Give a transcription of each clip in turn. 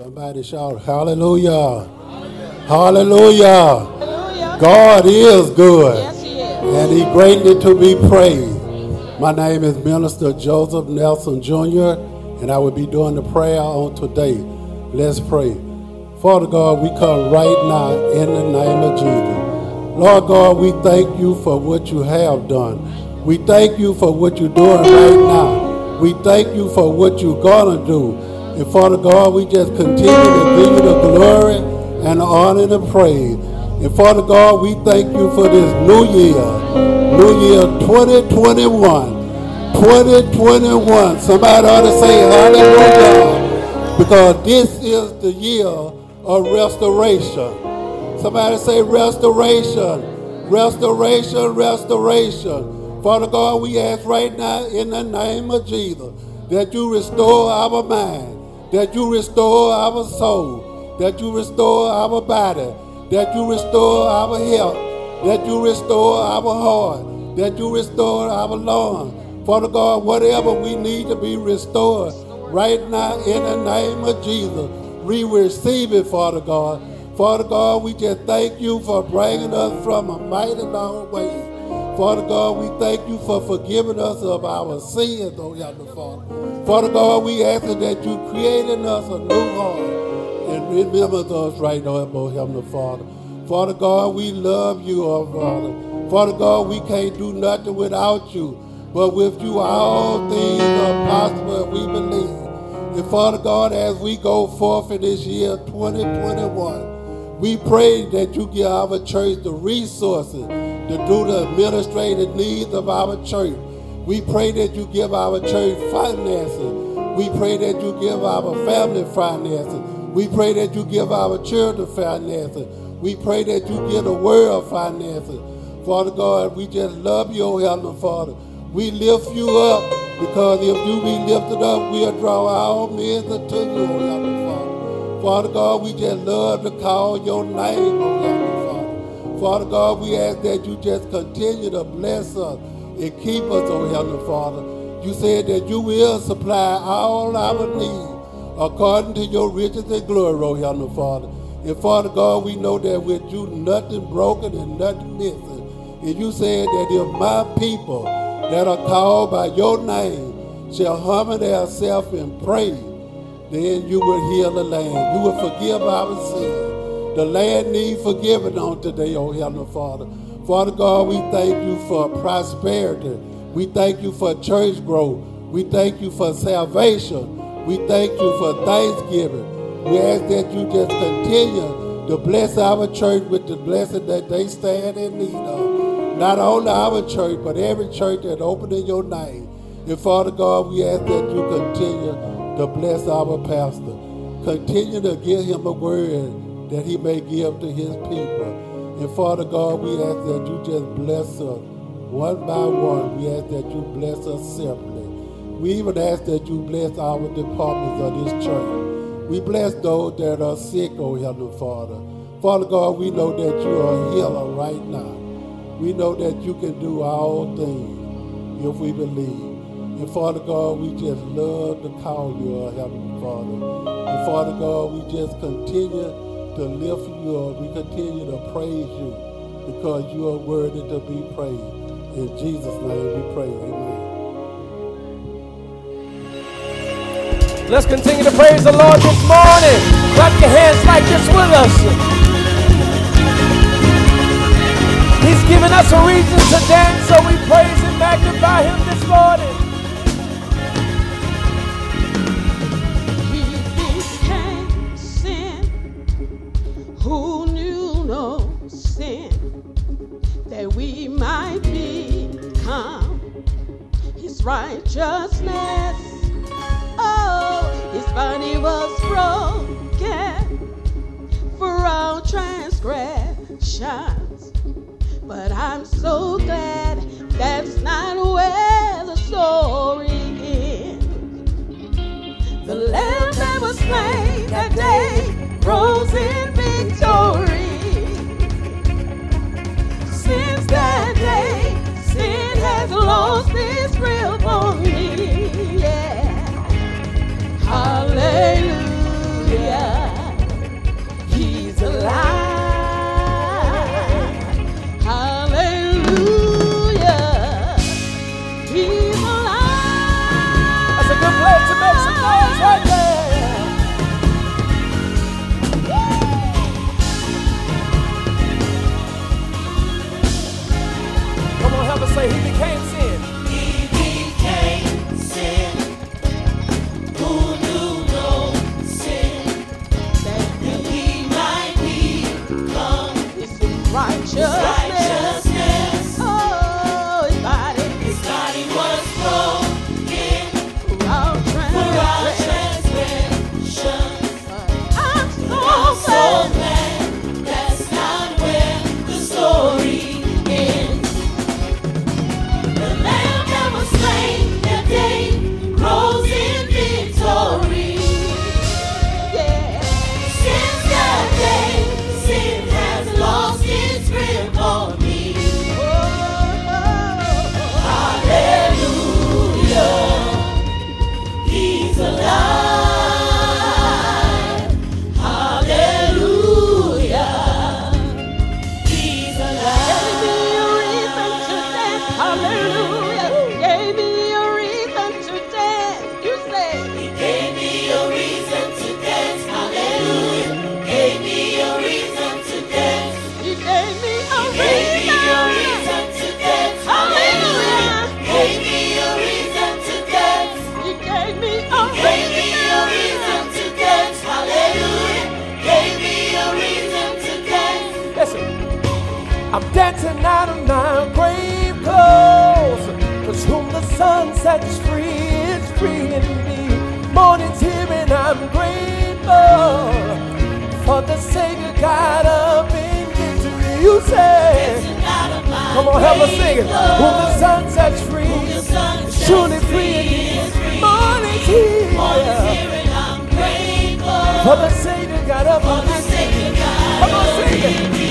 Somebody shout, Hallelujah. Hallelujah. Hallelujah. God is good. Yes, he is. And he greatly to be praised. My name is Minister Joseph Nelson Jr., and I will be doing the prayer on today. Let's pray. Father God, we come right now in the name of Jesus. Lord God, we thank you for what you have done. We thank you for what you're doing right now. We thank you for what you're going to do. And Father God, we just continue to give you the glory and the honor and the praise. And Father God, we thank you for this new year. New year 2021. 2021. Somebody ought to say hallelujah. Because this is the year of restoration. Somebody say restoration. Restoration, restoration. Father God, we ask right now in the name of Jesus that you restore our mind, that you restore our soul, that you restore our body, that you restore our health, that you restore our heart, that you restore our lungs. Father God, whatever we need to be restored right now in the name of Jesus, we receive it, Father God. Father God, we just thank you for bringing us from a mighty long way. Father God, we thank you for forgiving us of our sins, oh Heavenly Father. Father God, we ask that you create in us a new heart and remember us right now, oh Heavenly Father. Father God, we love you, oh Father. Father God, we can't do nothing without you. But with you, all things are possible, we believe. And Father God, as we go forth in this year 2021, we pray that you give our church the resources to do the administrative needs of our church. We pray that you give our church finances. We pray that you give our family finances. We pray that you give our children finances. We pray that you give the world finances. Father God, we just love you, oh Heavenly Father. We lift you up because if you be lifted up, we'll draw all men unto you, oh Heavenly Father. Father God, we just love to call your name, oh Heavenly Father. God, we ask that you just continue to bless us and keep us, oh Heavenly Father. You said that you will supply all our needs according to your riches and glory, oh Heavenly Father. And Father God, we know that with you nothing broken and nothing missing. And you said that if my people that are called by your name shall humble themselves and pray, then you will heal the land. You will forgive our sins. The land needs forgiven on today, oh Heavenly Father. Father God, we thank you for prosperity. We thank you for church growth. We thank you for salvation. We thank you for thanksgiving. We ask that you just continue to bless our church with the blessing that they stand in need of. Not only our church, but every church that opened in your name. And Father God, we ask that you continue to bless our pastor. Continue to give him a word that he may give to his people. And Father God, we ask that you just bless us one by one. We ask that you bless us simply. We even ask that you bless our departments of this church. We bless those that are sick, oh Heavenly Father. Father God, we know that you are a healer right now. We know that you can do all things if we believe. And Father God, we just love to call you our Heavenly Father. And Father God, we just continue to lift you up. We continue to praise you because you are worthy to be praised. In Jesus' name we pray. Amen. Let's continue to praise the Lord this morning. Clap your hands like this with us. He's given us a reason to dance, so we praise and magnify him this morning. Righteousness Oh, his body was broken for our transgressions. But I'm so glad that's not where the story ends. The lamb that was slain that day rose in victory. Since that day, sin has lost its grip on, help us sing it. Whom the Son sets free, truly free. Morning's here. and I'm grateful. For the Savior God of For the Savior Come on, sing it.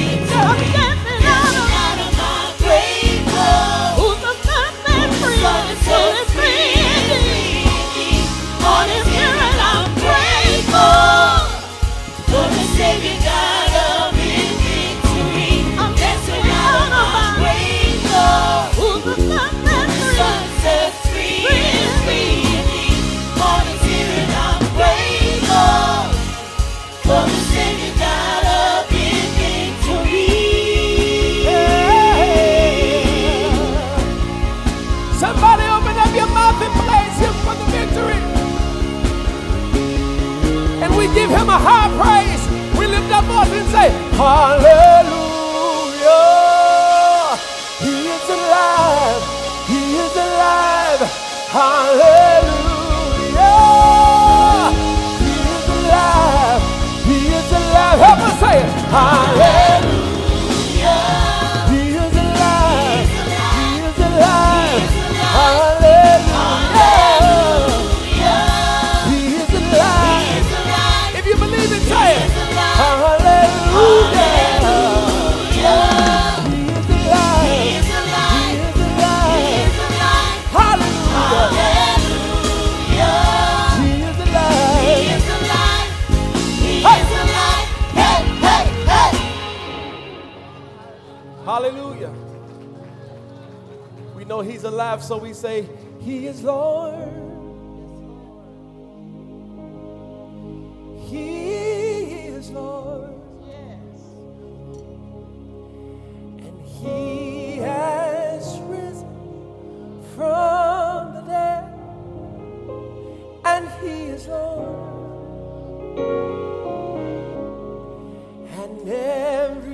upon say, He is Lord. He is Lord. Yes. And He has risen from the dead. And He is Lord. And every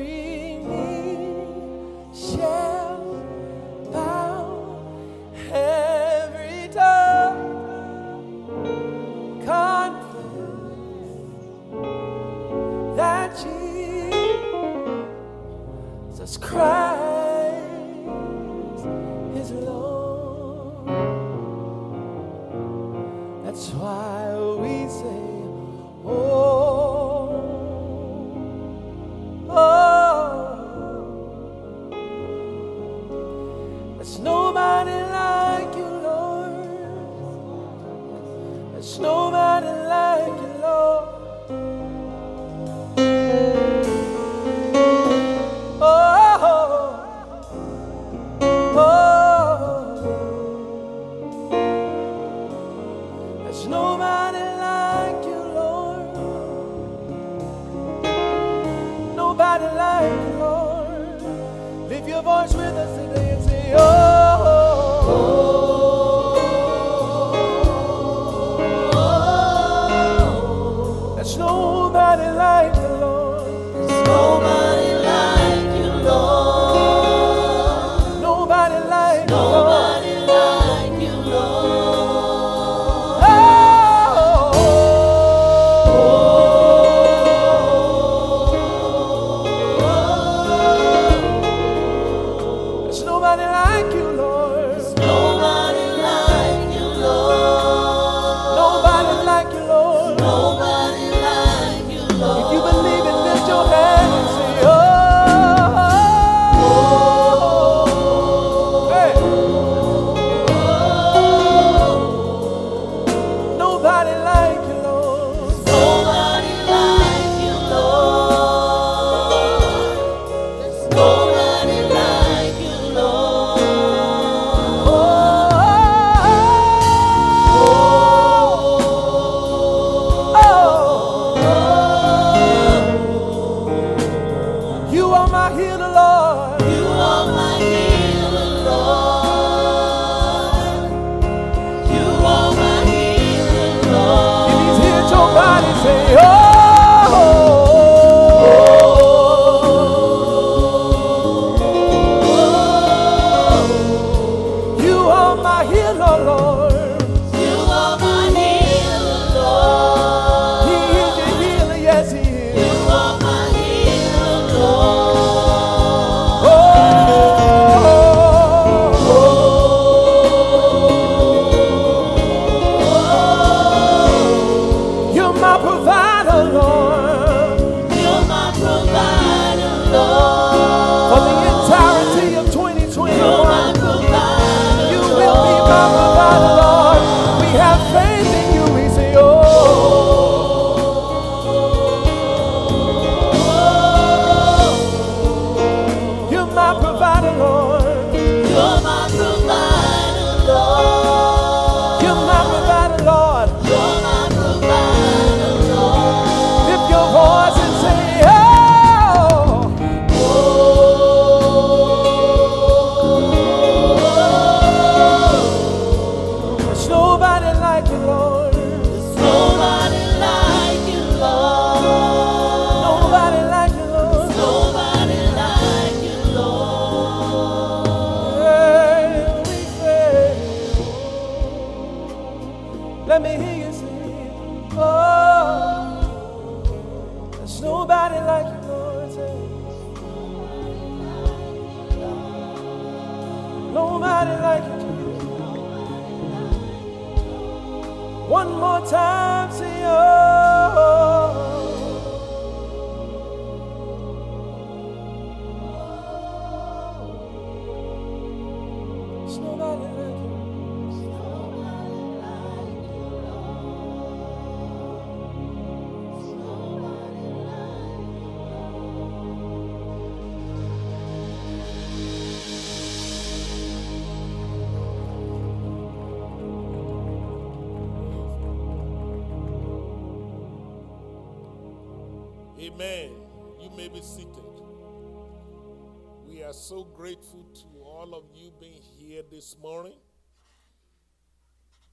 morning.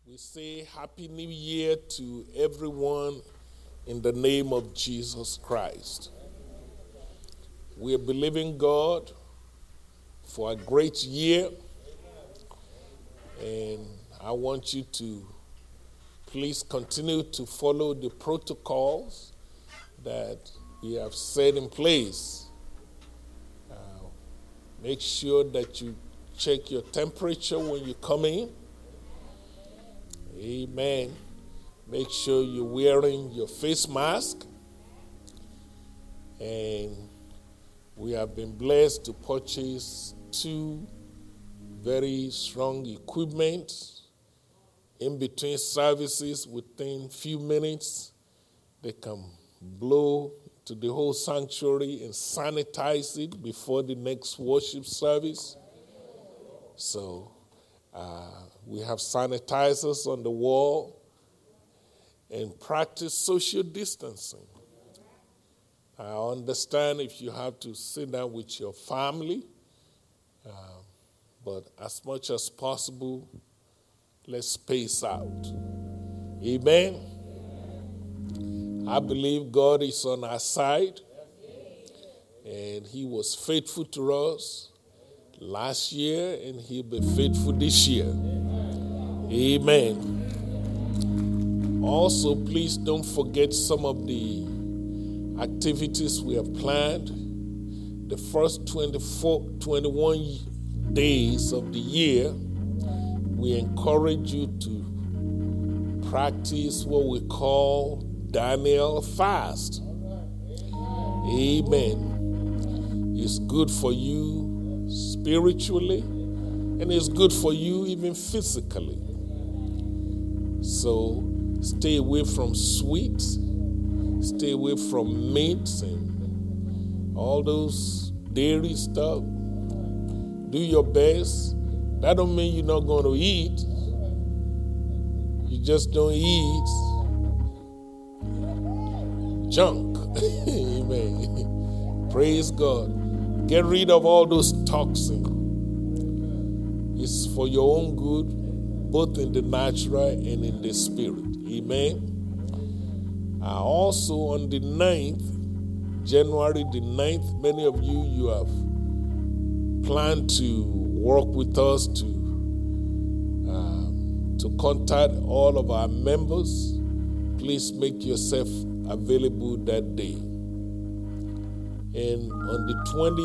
We say Happy New Year to everyone in the name of Jesus Christ. We are believing God for a great year, and I want you to please continue to follow the protocols that we have set in place. Uh, make sure that you check your temperature when you come in. Amen. Make sure you're wearing your face mask. And we have been blessed to purchase two very strong equipment in between services within few minutes they can blow to the whole sanctuary and sanitize it before the next worship service. So uh, we have sanitizers on the wall and practice social distancing. I understand if you have to sit down with your family, uh, but as much as possible, let's space out. Amen. I believe God is on our side, and He was faithful to us last year, and He'll be faithful this year. Amen. Also, please don't forget some of the activities we have planned. The first 24, 21 days of the year, we encourage you to practice what we call Daniel fast. Amen. It's good for you spiritually, and it's good for you even physically. So stay away from sweets, stay away from meats and all those dairy stuff. Do your best. That don't mean you're not going to eat. You just don't eat junk. Amen. Praise God. Get rid of all those toxins. It's for your own good, both in the natural and in the spirit. Amen. Uh, also on the 9th, January the 9th, many of you, you have planned to work with us to, um, to contact all of our members. Please make yourself available that day. And on the 20,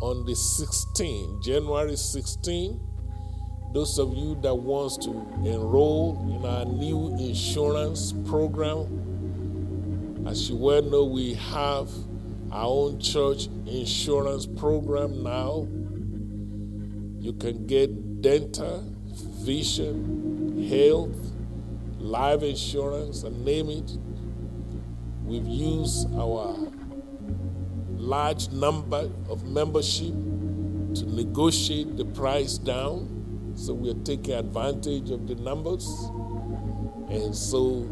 on the 16th, January 16, those of you that wants to enroll in our new insurance program, as you well know, we have our own church insurance program now. You can get dental, vision, health, life insurance, and name it. We've used our large number of membership to negotiate the price down so we are taking advantage of the numbers. And so,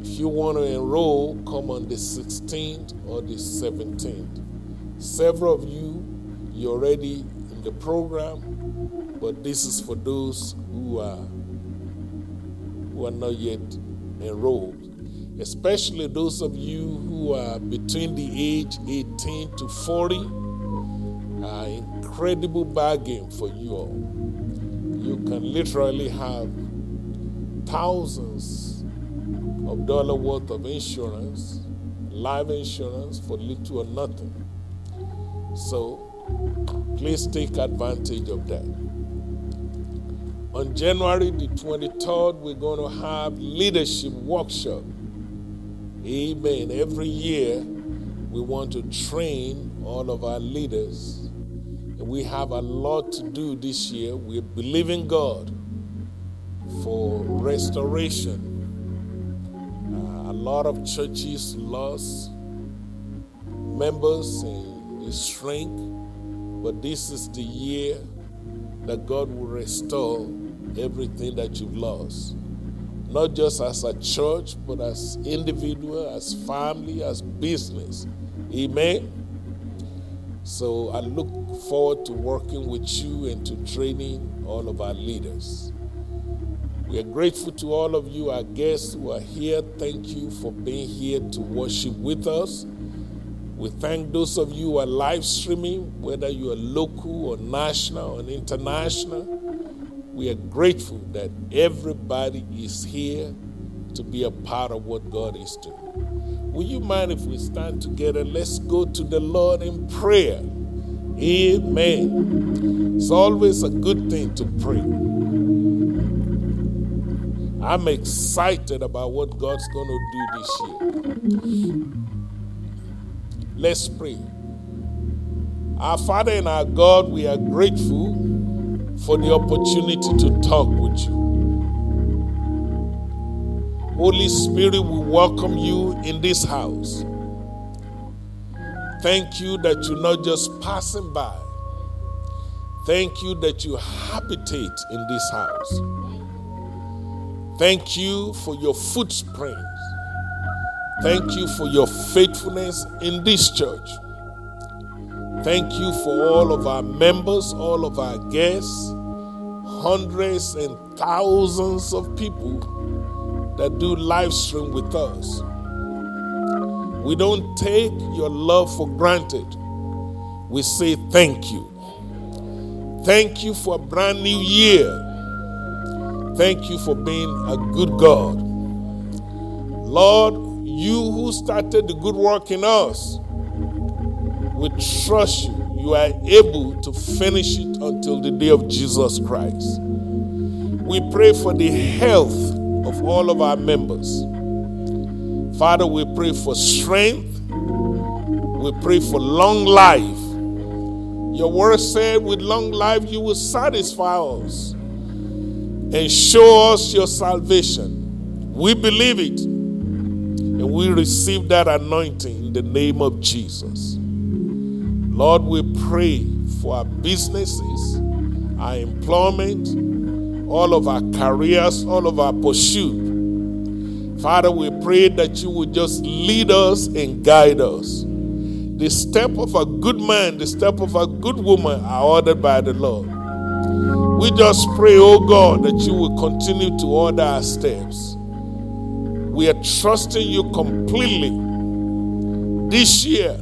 if you want to enroll, come on the 16th or the 17th. Several of you, you're already in the program, but this is for those who are, who are not yet enrolled. Especially those of you who are between the age 18 to 40, uh, incredible bargain for you all you can literally have thousands of dollar worth of insurance, life insurance for little or nothing. So please take advantage of that. On January the 23rd, we're going to have leadership workshop. Amen. Every year, we want to train all of our leaders we have a lot to do this year. We're believing God for restoration. Uh, a lot of churches lost members and strength, but this is the year that God will restore everything that you've lost. Not just as a church, but as individual, as family, as business. Amen. So I look forward to working with you and to training all of our leaders. We are grateful to all of you, our guests who are here. Thank you for being here to worship with us. We thank those of you who are live streaming, whether you are local or national or international. We are grateful that everybody is here to be a part of what God is doing. Will you mind if we stand together? Let's go to the Lord in prayer. Amen. It's always a good thing to pray. I'm excited about what God's going to do this year. Let's pray. Our Father and our God, we are grateful for the opportunity to talk with you. Holy Spirit, we welcome you in this house. Thank you that you're not just passing by. Thank you that you habitate in this house. Thank you for your footprints. Thank you for your faithfulness in this church. Thank you for all of our members, all of our guests, hundreds and thousands of people that do live stream with us. We don't take your love for granted. We say thank you. Thank you for a brand new year. Thank you for being a good God. Lord, you who started the good work in us, we trust you. You are able to finish it until the day of Jesus Christ. We pray for the health of all of our members. Father, we pray for strength. We pray for long life. Your word said, with long life, you will satisfy us and show us your salvation. We believe it and we receive that anointing in the name of Jesus. Lord, we pray for our businesses, our employment, all of our careers, all of our pursuit. Father, we pray that you would just lead us and guide us. The step of a good man, the step of a good woman are ordered by the Lord. We just pray, oh God, that you will continue to order our steps. We are trusting you completely. This year,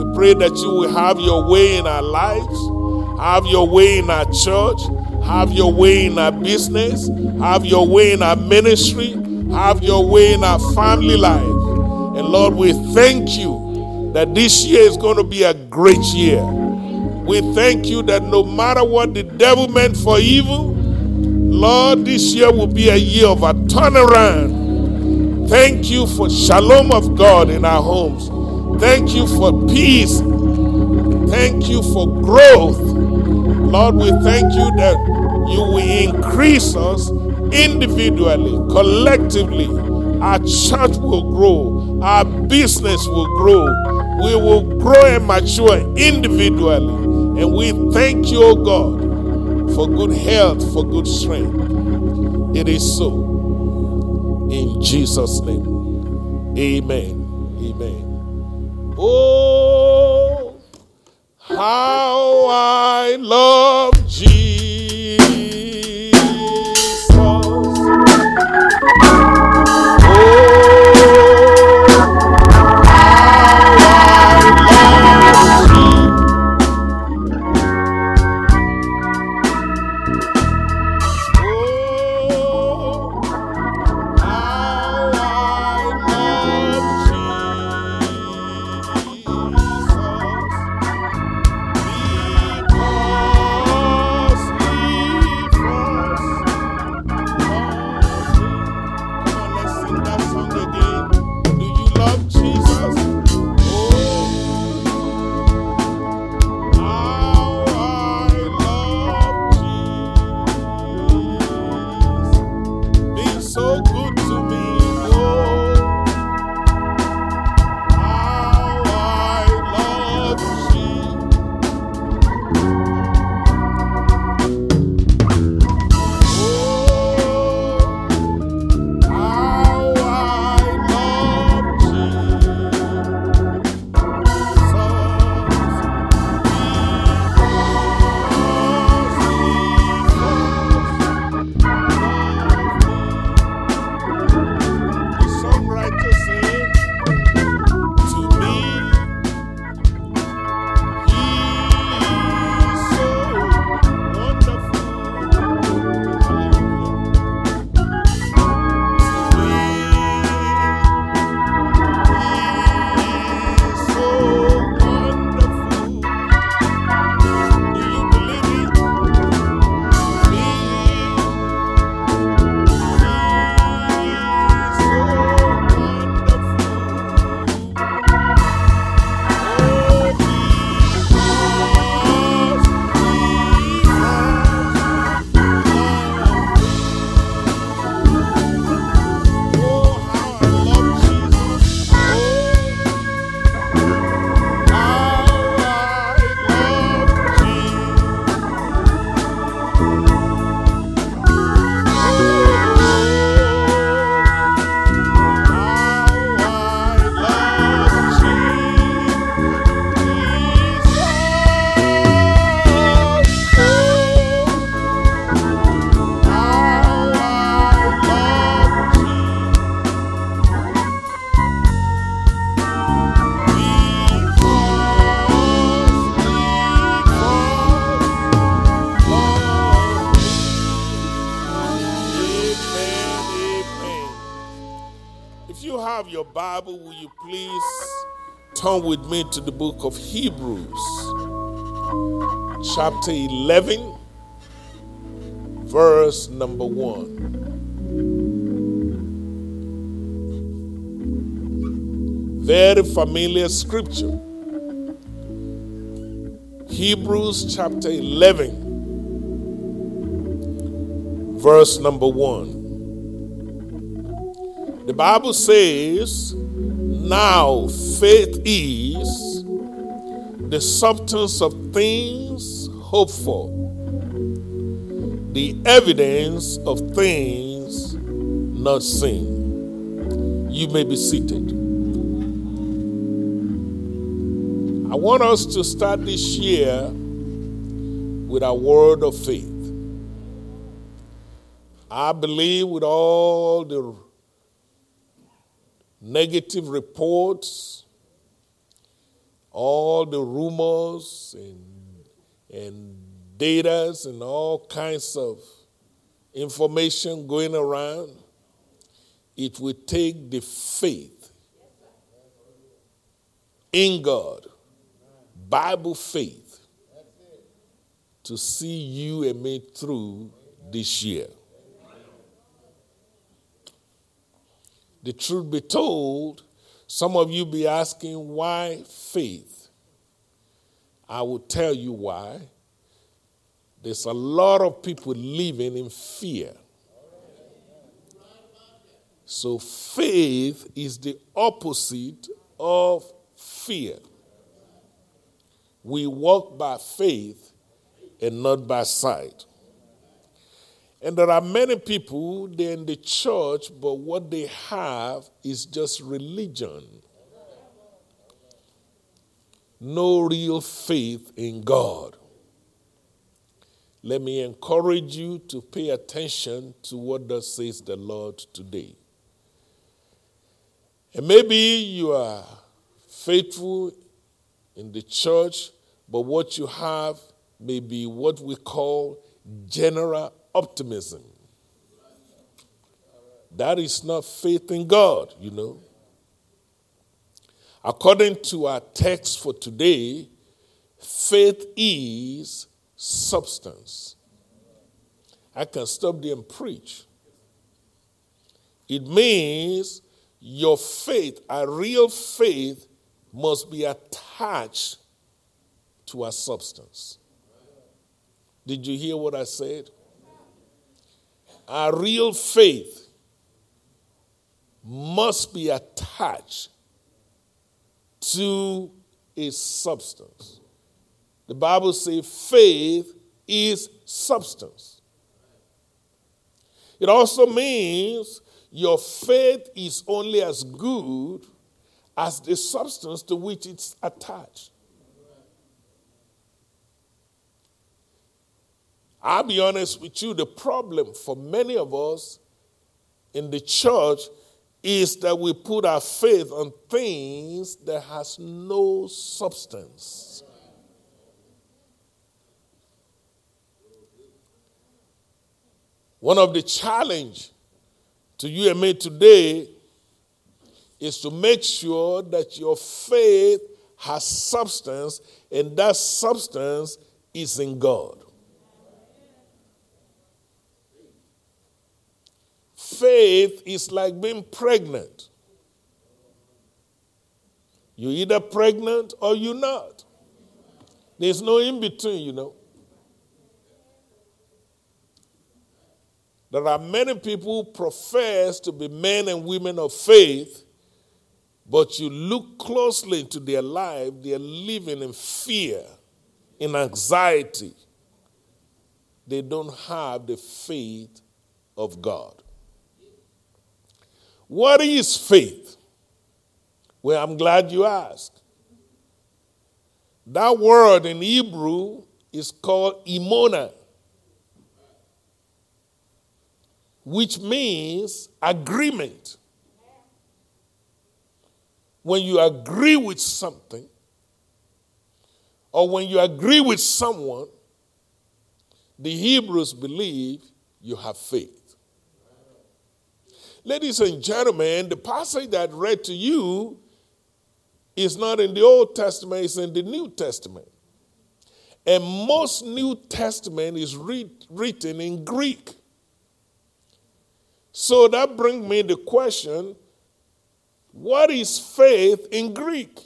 we pray that you will have your way in our lives, have your way in our church, have your way in our business, have your way in our ministry, have your way in our family life. And Lord, we thank you that this year is going to be a great year. We thank you that no matter what the devil meant for evil, Lord, this year will be a year of a turnaround. Thank you for shalom of God in our homes. Thank you for peace. Thank you for growth. Lord, we thank you that you will increase us individually, collectively. Our church will grow, our business will grow. We will grow and mature individually. And we thank you, O God, for good health, for good strength. It is so. In Jesus' name. Amen. Amen. Oh, how I love Jesus. Turn with me to the book of Hebrews, chapter 11, verse number 1. Very familiar scripture. Hebrews chapter 11, verse number 1. The Bible says, Now faith is the substance of things hoped for, the evidence of things not seen. You may be seated. I want us to start this year with a word of faith. I believe with all the negative reports, all the rumors and, and data and all kinds of information going around, it will take the faith in God, Bible faith, to see you and me through this year. The truth be told, some of you be asking why faith. I will tell you why. There's a lot of people living in fear. So faith is the opposite of fear. We walk by faith and not by sight. And there are many people, they're in the church, but what they have is just religion. No real faith in God. Let me encourage you to pay attention to what thus says the Lord today. And maybe you are faithful in the church, but what you have may be what we call general optimism. That is not faith in God, you know. According to our text for today, faith is substance. I can stop there and preach. It means your faith, a real faith, must be attached to a substance. Did you hear what I said? A real faith must be attached to a substance. The Bible says faith is substance. It also means your faith is only as good as the substance to which it's attached. I'll be honest with you, the problem for many of us in the church is that we put our faith on things that has no substance. One of the challenge to you and me today is to make sure that your faith has substance and that substance is in God. Faith is like being pregnant. You're either pregnant or you're not. There's no in between, you know. There are many people who profess to be men and women of faith, but you look closely into their life, they're living in fear, in anxiety. They don't have the faith of God. What is faith? Well, I'm glad you asked. That word in Hebrew is called emuna. which means agreement. When you agree with something, or when you agree with someone, the Hebrews believe you have faith. Ladies and gentlemen, the passage that I read to you is not in the Old Testament, it's in the New Testament. And most New Testament is read, written in Greek. So that brings me the question what is faith in Greek?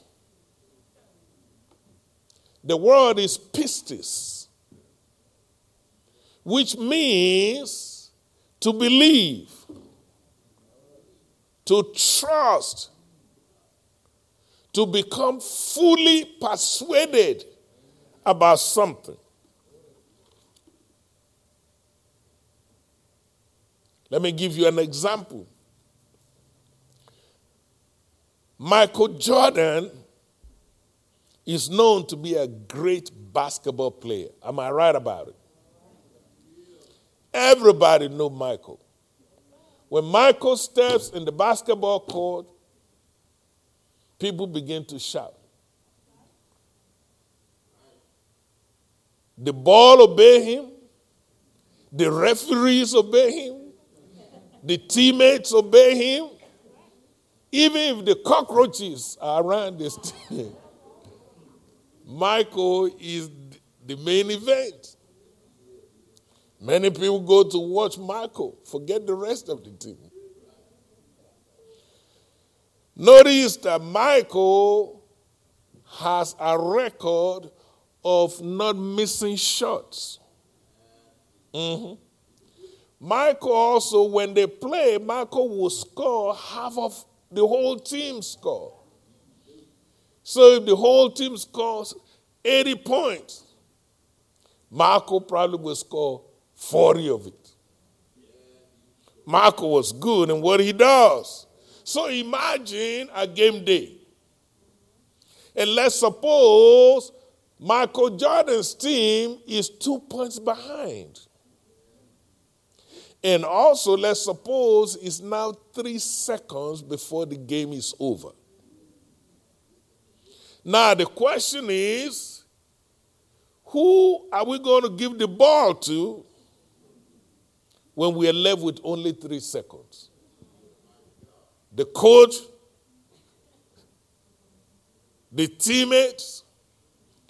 The word is pistis, which means to believe, to trust, to become fully persuaded about something. Let me give you an example. Michael Jordan is known to be a great basketball player. Am I right about it? Everybody know Michael. When Michael steps in the basketball court, people begin to shout. The ball obey him. The referees obey him. The teammates obey him. Even if the cockroaches are around this team, Michael is the main event. Many people go to watch Michael, forget the rest of the team. Notice that Michael has a record of not missing shots. Mm-hmm. Michael also, when they play, Michael will score half of the whole team score. So if the whole team scores 80 points, Michael probably will score 40 of it. Michael was good in what he does. So imagine a game day. And let's suppose Michael Jordan's team is two points behind. And also, let's suppose it's now three seconds before the game is over. Now, the question is who are we going to give the ball to when we are left with only three seconds? The coach, the teammates,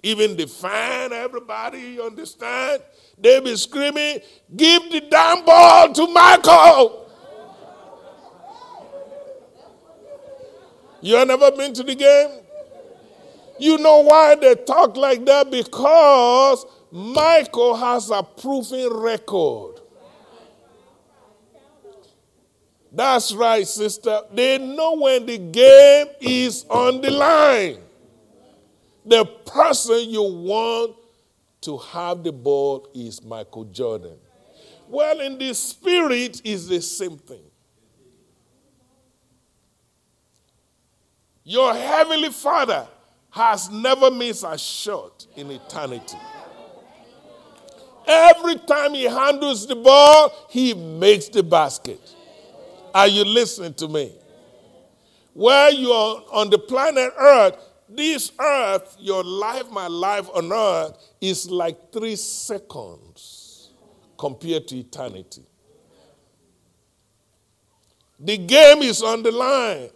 even the fan, everybody, you understand? They be screaming, give the damn ball to Michael. You have never been to the game? You know why they talk like that? Because Michael has a proven record. That's right, sister. They know when the game is on the line. The person you want to have the ball is Michael Jordan. Well, in the spirit, is the same thing. Your heavenly Father has never missed a shot in eternity. Every time he handles the ball, he makes the basket. Are you listening to me? Where you are on the planet Earth, this earth, your life, my life on earth, is like three seconds compared to eternity. The game is on the line.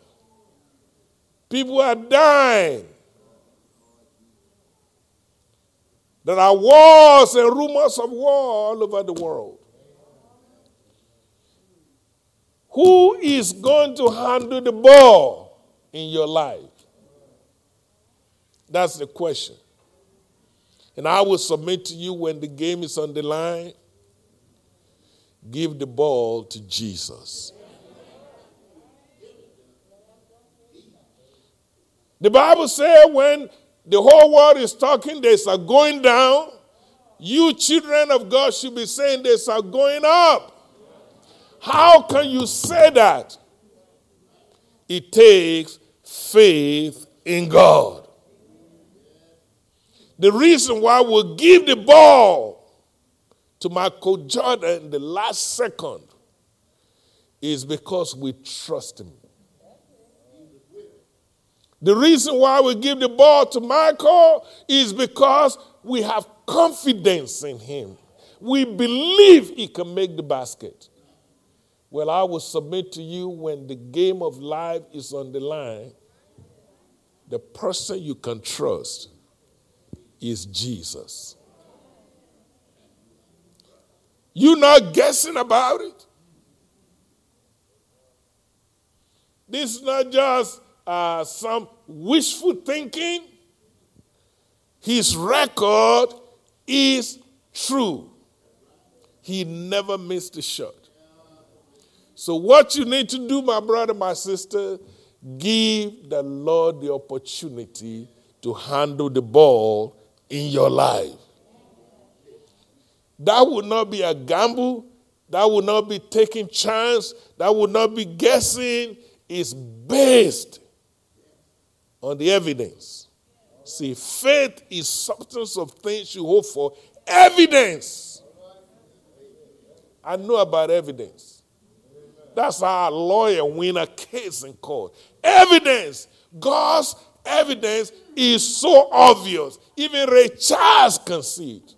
People are dying. There are wars and rumors of war all over the world. Who is going to handle the ball in your life? That's the question. And I will submit to you when the game is on the line, give the ball to Jesus. The Bible says when the whole world is talking, they a going down. You, children of God, should be saying there's a going up. How can you say that? It takes faith in God. The reason why we give the ball to Michael Jordan in the last second is because we trust him. The reason why we give the ball to Michael is because we have confidence in him. We believe he can make the basket. Well, I will submit to you when the game of life is on the line, the person you can trust is Jesus. You're not guessing about it. This is not just uh, some wishful thinking. His record is true. He never missed a shot. So, what you need to do, my brother, my sister, give the Lord the opportunity to handle the ball in your life. That would not be a gamble. That would not be taking chance. That would not be guessing. It's based on the evidence. See, faith is substance of things you hope for, evidence. I know about evidence. That's how a lawyer win a case in court. Evidence. God's evidence is so obvious. Even Ray Charles can see it.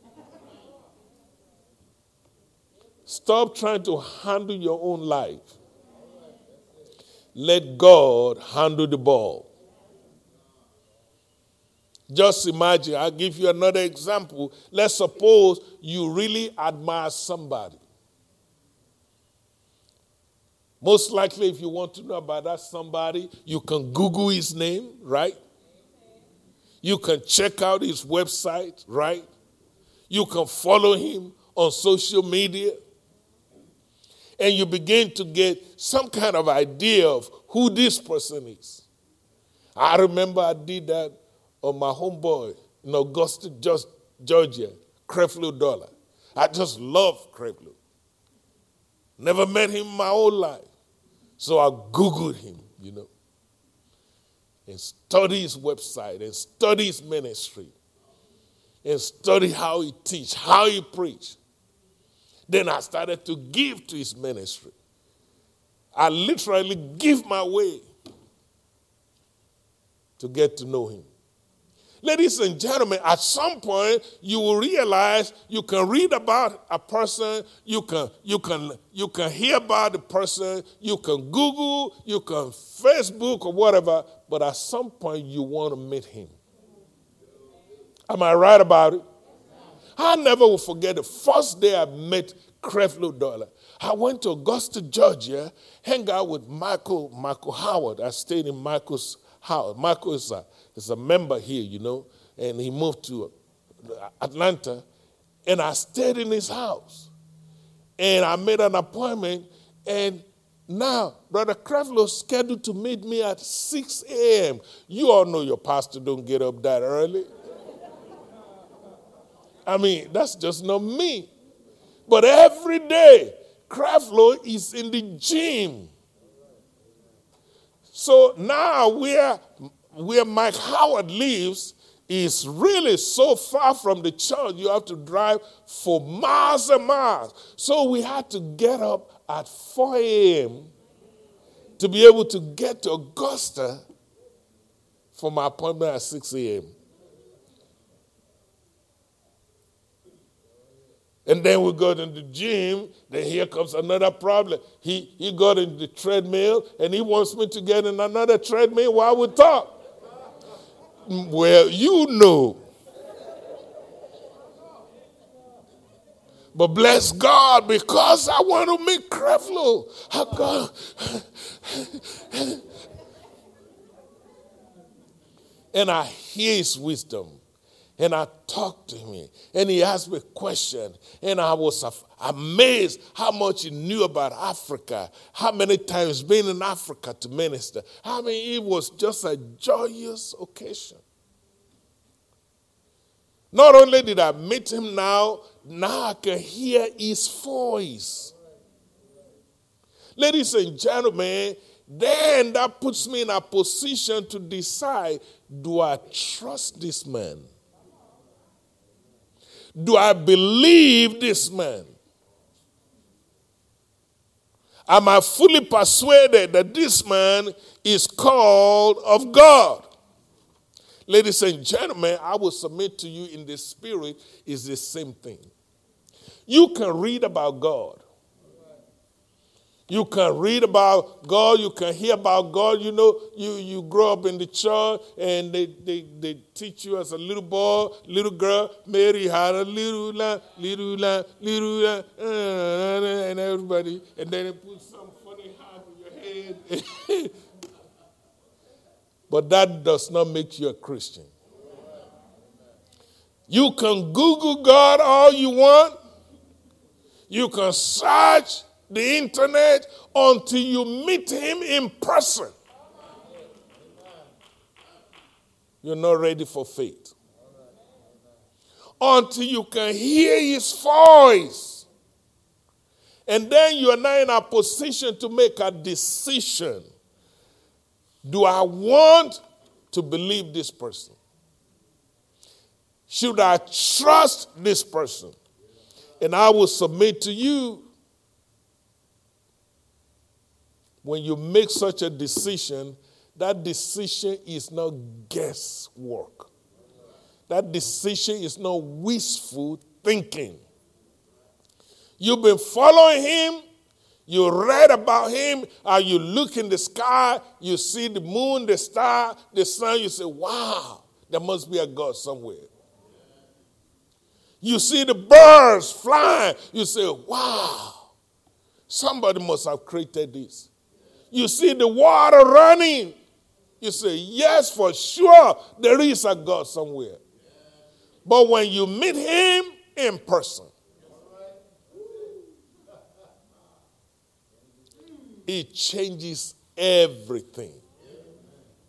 Stop trying to handle your own life. Let God handle the ball. Just imagine, I'll give you another example. Let's suppose you really admire somebody. Most likely, if you want to know about that somebody, you can Google his name, right? You can check out his website, right? You can follow him on social media. And you begin to get some kind of idea of who this person is. I remember I did that on my homeboy in Augusta, Georgia, Creflo Dollar. I just love Creflo. Never met him in my whole life. So I Googled him, you know, and study his website and study his ministry and study how he teach, how he preach. Then I started to give to his ministry. I literally give my way to get to know him. Ladies and gentlemen, at some point you will realize you can read about a person, you can you can you can hear about the person, you can Google, you can Facebook or whatever, but at some point you want to meet him. Am I right about it? I never will forget the first day I met Creflo Dollar. I went to Augusta, Georgia, hang out with Michael, Michael Howard. I stayed in Michael's house. Michael is a is a member here, you know, and he moved to Atlanta, and I stayed in his house. And I made an appointment, and now Brother Creflo scheduled to meet me at 6 a.m. You all know your pastor don't get up that early. I mean, that's just not me. But every day, Creflo is in the gym. So now we're where Mike Howard lives is really so far from the church, you have to drive for miles and miles. So we had to get up at 4 a.m. to be able to get to Augusta for my appointment at 6 a.m. And then we go to the gym, then here comes another problem. He, he got in the treadmill and he wants me to get in another treadmill while we talk. Well, you know. But bless God because I want to meet Creflo. I got... and I hear his wisdom. And I talked to him. And he asked me a question. And I was amazed how much he knew about Africa. How many times been in Africa to minister. I mean, it was just a joyous occasion. Not only did I meet him now, now I can hear his voice. Ladies and gentlemen, then that puts me in a position to decide do I trust this man? Do I believe this man? Am I fully persuaded that this man is called of God? Ladies and gentlemen, I will submit to you in the spirit is the same thing. You can read about God. You can read about God, you can hear about God. You know, you, you grow up in the church and they, they, they teach you as a little boy, little girl, Mary had a little lamb, little lamb, little lamb, uh, uh, uh, and everybody, and then they put some funny hat on your head. But that does not make you a Christian. You can Google God all you want. You can search the internet until you meet Him in person. You're not ready for faith. Until you can hear His voice. And then you are now in a position to make a decision do I want to believe this person? Should I trust this person? And I will submit to you. When you make such a decision, that decision is not guesswork. That decision is not wishful thinking. You've been following him, you read about him, and you look in the sky, you see the moon, the star, the sun, you say, wow, there must be a God somewhere. You see the birds flying, you say, wow, somebody must have created this. You see the water running, you say, yes, for sure, there is a God somewhere. But when you meet him in person, it changes everything.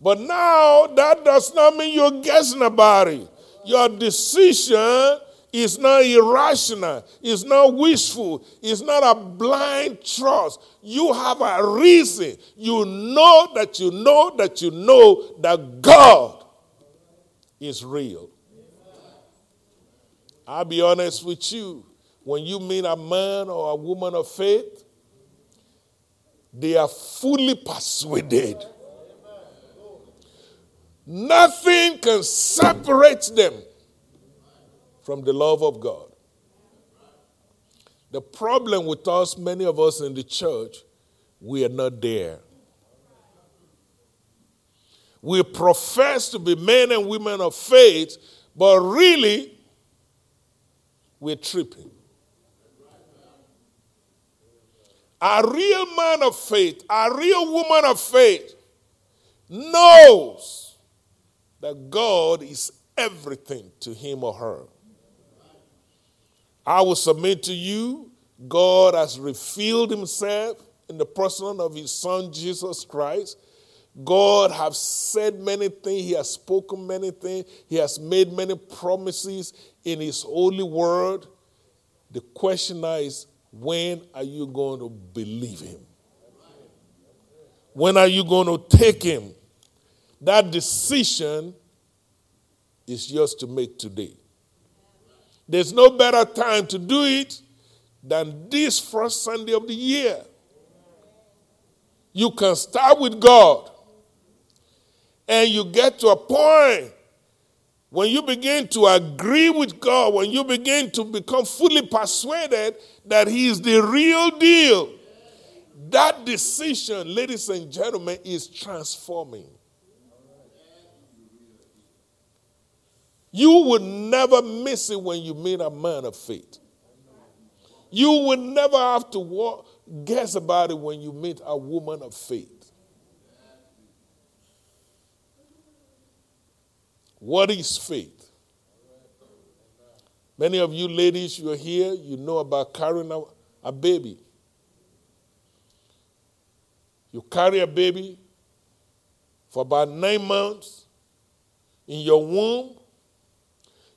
But now that does not mean you're guessing about it. Your decision is not irrational, it's not wishful, it's not a blind trust. You have a reason. You know that you know that you know that God is real. I'll be honest with you. When you meet a man or a woman of faith, they are fully persuaded. Nothing can separate them from the love of God. The problem with us, many of us in the church, we are not there. We profess to be men and women of faith, but really, we're tripping. A real man of faith, a real woman of faith knows that God is everything to him or her. I will submit to you, God has revealed himself in the person of his son Jesus Christ. God has said many things, he has spoken many things, he has made many promises in his holy word. The question now is when are you going to believe him? When are you going to take him? That decision is yours to make today. There's no better time to do it than this first Sunday of the year. You can start with God, and you get to a point when you begin to agree with God, when you begin to become fully persuaded that He is the real deal, that decision, ladies and gentlemen, is transforming. You would never miss it when you meet a man of faith. You would never have to walk, guess about it when you meet a woman of faith. What is faith? Many of you ladies, you're here, you know about carrying a, a baby. You carry a baby for about nine months in your womb.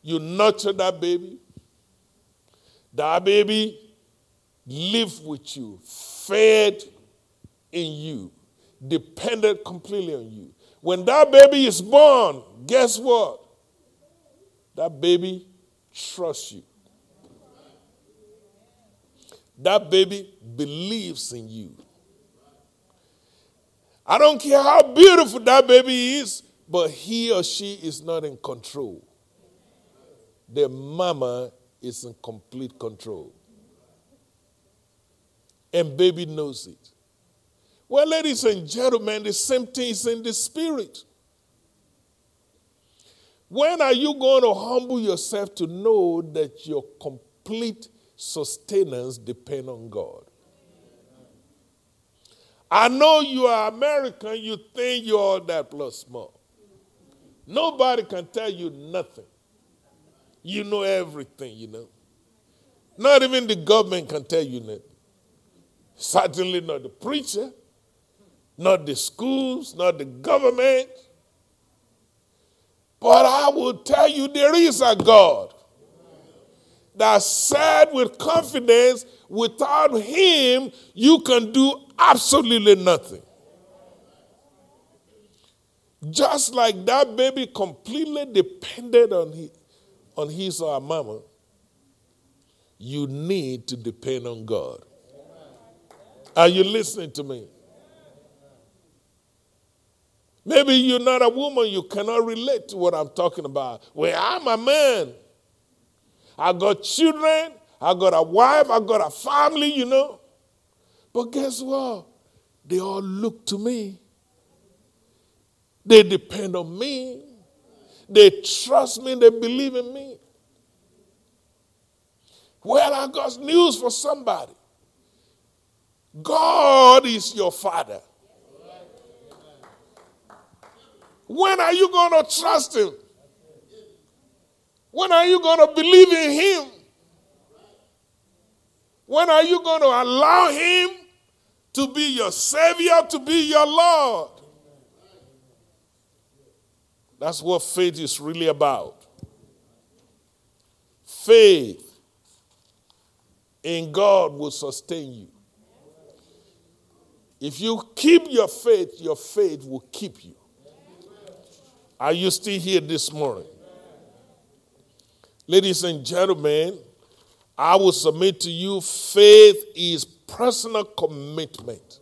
You nurture that baby. That baby lived with you, fed in you, depended completely on you. When that baby is born, guess what? That baby trusts you. That baby believes in you. I don't care how beautiful that baby is, but he or she is not in control. The mama is in complete control. And baby knows it. Well, ladies and gentlemen, the same thing is in the spirit. When are you going to humble yourself to know that your complete sustenance depends on God? I know you are American, you think you're all that plus more. Nobody can tell you nothing. You know everything, you know. Not even the government can tell you nothing. Certainly not the preacher not the schools, not the government. But I will tell you there is a God that said with confidence, without Him, you can do absolutely nothing. Just like that baby completely depended on, his, on his or her mama, you need to depend on God. Are you listening to me? Maybe you're not a woman, you cannot relate to what I'm talking about. Well, I'm a man. I got children, I got a wife, I got a family, you know. But guess what? They all look to me. They depend on me. They trust me, they believe in me. Well, I got news for somebody. God is your father. When are you going to trust him? When are you going to believe in him? When are you going to allow him to be your savior, to be your Lord? That's what faith is really about. Faith in God will sustain you. If you keep your faith, your faith will keep you. Are you still here this morning? Ladies and gentlemen, I will submit to you faith is personal commitment.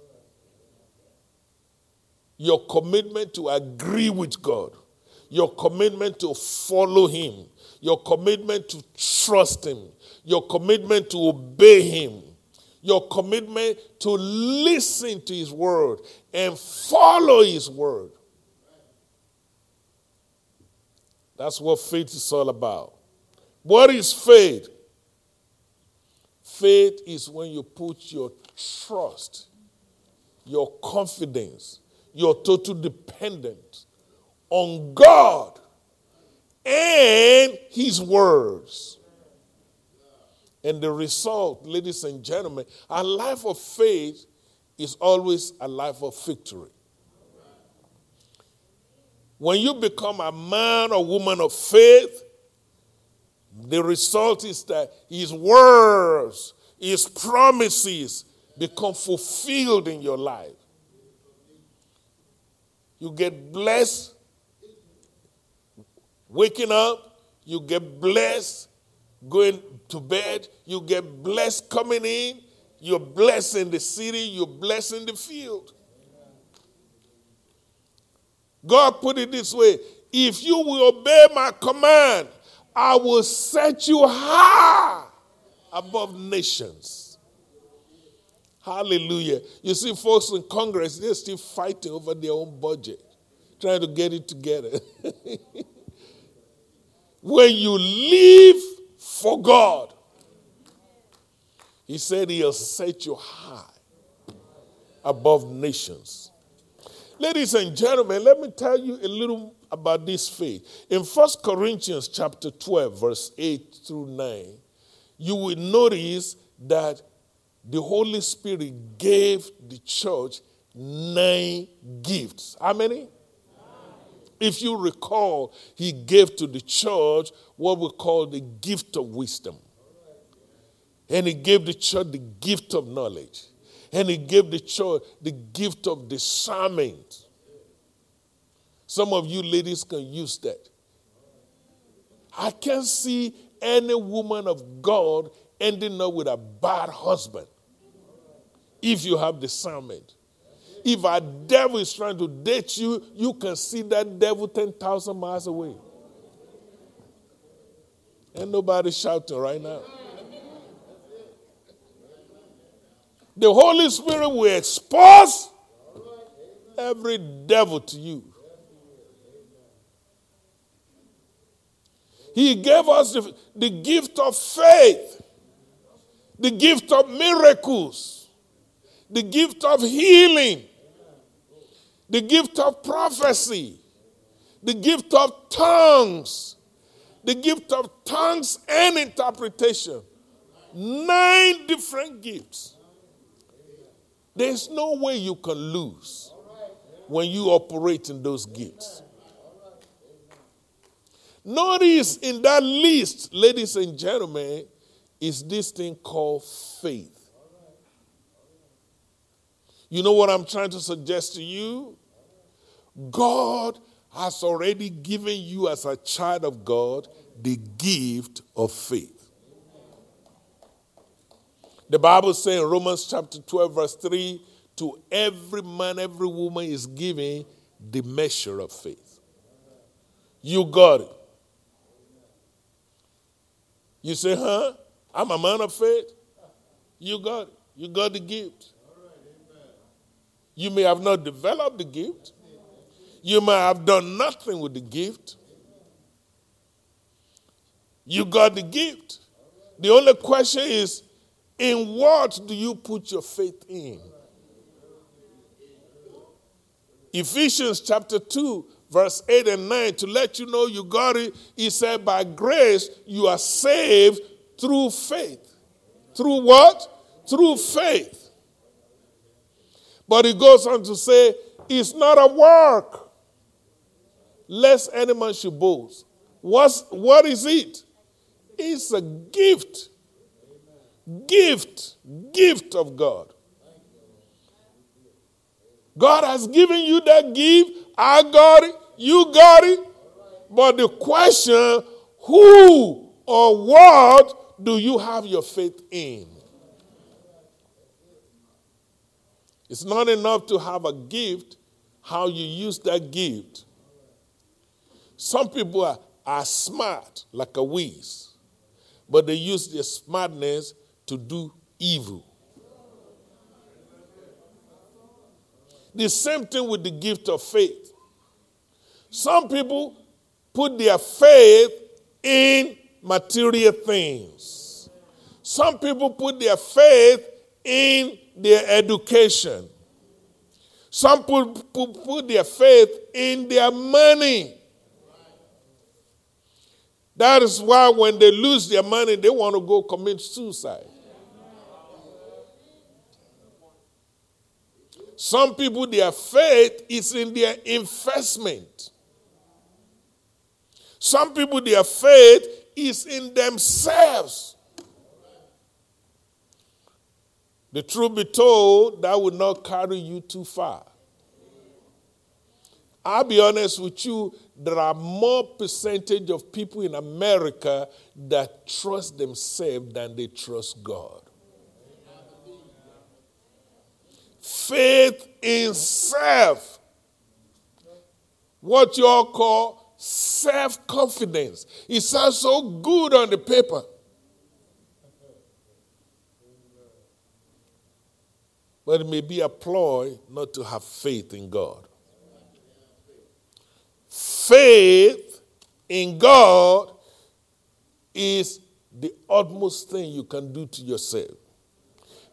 Your commitment to agree with God, your commitment to follow Him, your commitment to trust Him, your commitment to obey Him, your commitment to listen to His word and follow His word. That's what faith is all about. What is faith? Faith is when you put your trust, your confidence, your total dependence on God and His words. And the result, ladies and gentlemen, a life of faith is always a life of victory. When you become a man or woman of faith, the result is that his words, his promises become fulfilled in your life. You get blessed waking up, you get blessed going to bed, you get blessed coming in, you're blessed in the city, you're blessed in the field. God put it this way if you will obey my command, I will set you high above nations. Hallelujah. You see, folks in Congress, they're still fighting over their own budget, trying to get it together. when you live for God, He said He'll set you high above nations. Ladies and gentlemen, let me tell you a little about this faith. In 1 Corinthians chapter 12, verse 8 through 9, you will notice that the Holy Spirit gave the church nine gifts. How many? If you recall, he gave to the church what we call the gift of wisdom. And he gave the church the gift of knowledge. And he gave the church the gift of discernment. Some of you ladies can use that. I can't see any woman of God ending up with a bad husband if you have discernment. If a devil is trying to date you, you can see that devil 10,000 miles away. Ain't nobody shouting right now. The Holy Spirit will expose every devil to you. He gave us the, the gift of faith, the gift of miracles, the gift of healing, the gift of prophecy, the gift of tongues, the gift of tongues and interpretation. Nine different gifts. There's no way you can lose when you operate in those gifts. Notice in that list, ladies and gentlemen, is this thing called faith. You know what I'm trying to suggest to you? God has already given you, as a child of God, the gift of faith. The Bible says in Romans chapter 12, verse 3 to every man, every woman is given the measure of faith. You got it. You say, huh? I'm a man of faith. You got it. You got the gift. You may have not developed the gift. You may have done nothing with the gift. You got the gift. The only question is in what do you put your faith in? Ephesians chapter 2, verse 8 and 9, to let you know you got it, he said, By grace you are saved through faith. Through what? Through faith. But he goes on to say, It's not a work, lest any man should boast. What's, what is it? It's a gift. Gift. Gift of God. God has given you that gift. I got it. You got it. But the question who or what do you have your faith in? It's not enough to have a gift, how you use that gift. Some people are, are smart like a whiz, but they use their smartness to do evil. The same thing with the gift of faith. Some people put their faith in material things. Some people put their faith in their education. Some people put their faith in their money. That is why when they lose their money, they want to go commit suicide. Some people, their faith is in their investment. Some people, their faith is in themselves. The truth be told, that will not carry you too far. I'll be honest with you, there are more percentage of people in America that trust themselves than they trust God. faith in self. What you all call self confidence. It sounds so good on the paper. But it may be a ploy not to have faith in God. Faith in God is the utmost thing you can do to yourself.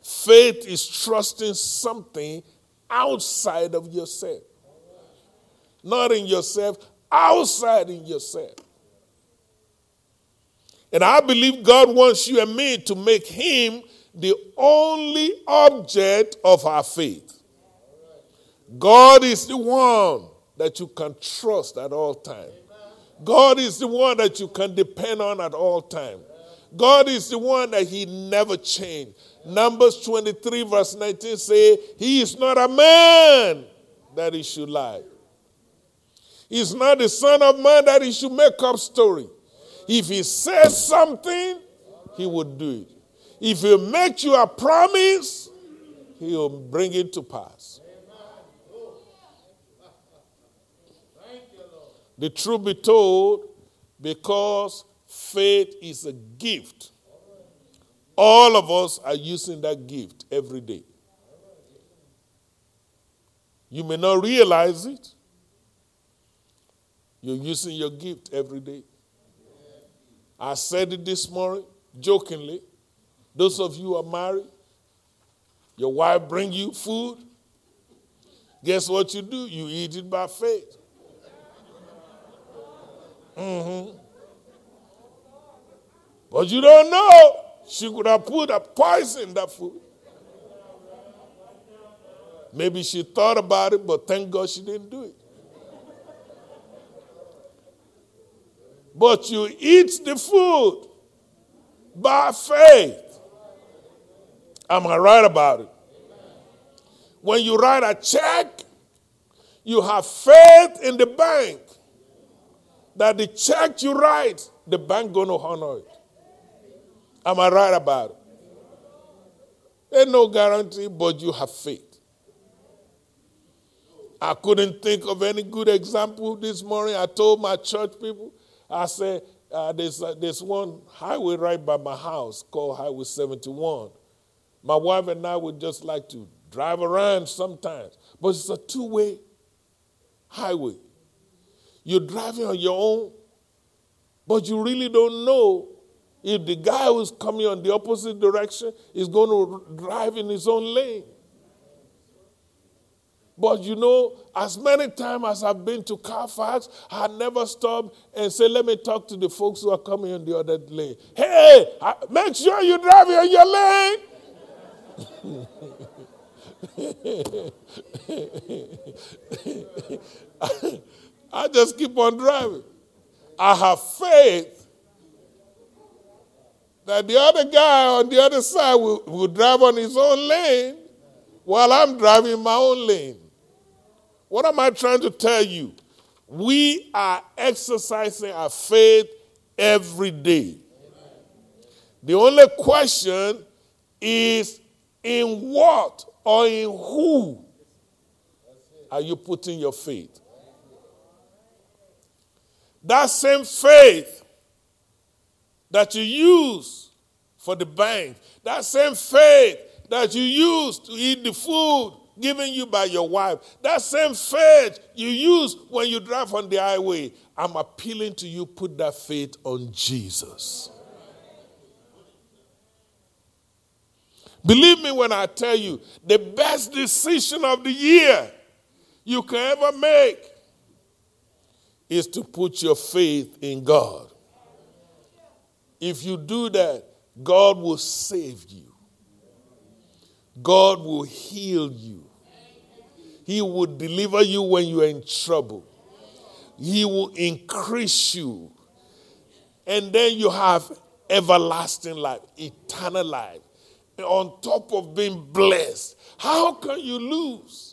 Faith is trusting something outside of yourself. Not in yourself, outside in yourself. And I believe God wants you and me to make Him the only object of our faith. God is the one that you can trust at all times. God is the one that you can depend on at all times. God is the one that He never changed. Numbers 23, verse 19 say, He is not a man that he should lie. He's not the son of man that he should make up story. If he says something, he would do it. If he makes you a promise, he will bring it to pass. The truth be told, because faith is a gift all of us are using that gift every day. You may not realize it. You're using your gift every day. I said it this morning, jokingly. Those of you are married, your wife bring you food. Guess what you do? You eat it by faith. Mm-hmm. But you don't know she could have put a poison in that food. Maybe she thought about it, but thank God she didn't do it. But you eat the food by faith. Am I right about it? When you write a check, You have faith in the bank that the check you write, the bank gonna honor it. Am I right about it? Ain't no guarantee, but you have faith. I couldn't think of any good example this morning. I told my church people, I said, uh, there's, uh, there's one highway right by my house called Highway 71. My wife and I would just like to drive around sometimes, but it's a two way highway. You're driving on your own, but you really don't know if the guy who's coming on the opposite direction is going to drive in his own lane. But you know, as many times as I've been to Carfax, I never stop and say, let me talk to the folks who are coming in the other lane. Hey, make sure you drive in your lane. I just keep on driving. I have faith that the other guy on the other side will, will drive on his own lane while I'm driving my own lane. What am I trying to tell you? We are exercising our faith every day. The only question is in what or in who are you putting your faith? That same faith that you use for the bank, that same faith that you use to eat the food given you by your wife, that same faith you use when you drive on the highway, I'm appealing to you, put that faith on Jesus. Believe me when I tell you, the best decision of the year you can ever make is to put your faith in God. If you do that, God will save you, God will heal you, He will deliver you when you are in trouble, He will increase you, and then you have everlasting life, eternal life on top of being blessed. How can you lose?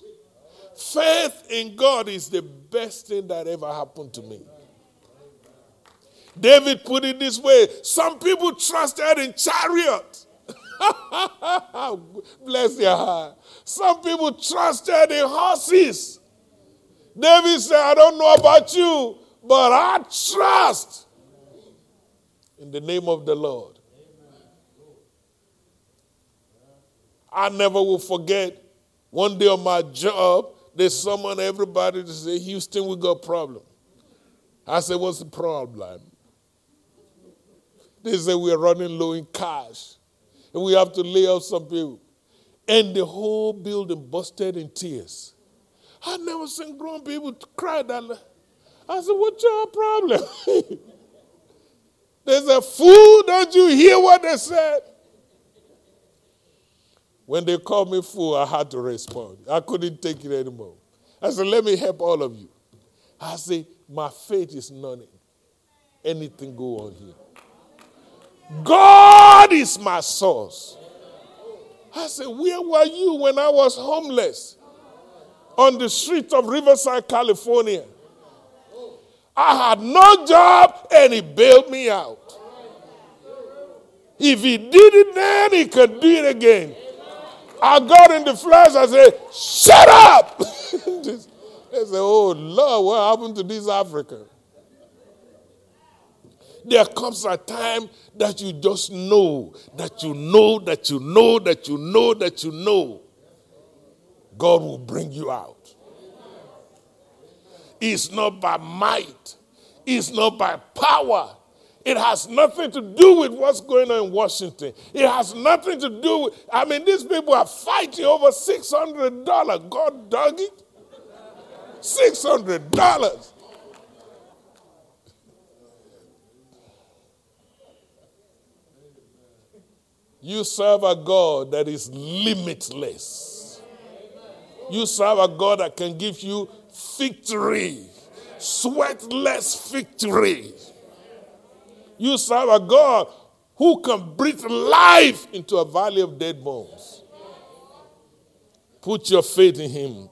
Faith in God is the best thing that ever happened to me. David put it this way some people trusted in chariots. Bless your heart. Some people trusted in horses. David said, I don't know about you, but I trust in the name of the Lord. I never will forget one day on my job, they summoned everybody to say, Houston, we got a problem. I said, What's the problem? They said, We're running low in cash and we have to lay off some people. And the whole building busted in tears. I never seen grown people cry that. I said, What's your problem? they said, Fool, don't you hear what they said? When they called me fool, I had to respond. I couldn't take it anymore. I said, let me help all of you. I said, my faith is not anything go on here. God is my source. I said, where were you when I was homeless? On the streets of Riverside, California. I had no job and he bailed me out. If he did it then, he could do it again. I got in the flesh. I said, Shut up! they said, Oh Lord, what happened to this Africa? There comes a time that you just know, that you know, that you know, that you know, that you know. God will bring you out. It's not by might, it's not by power, it has nothing to do with what's going on in Washington. It has nothing to do with, I mean, these people are fighting over $600. God dug it. $600. You serve a God that is limitless. You serve a God that can give you victory, sweatless victory. You serve a God who can breathe life into a valley of dead bones. Put your faith in Him.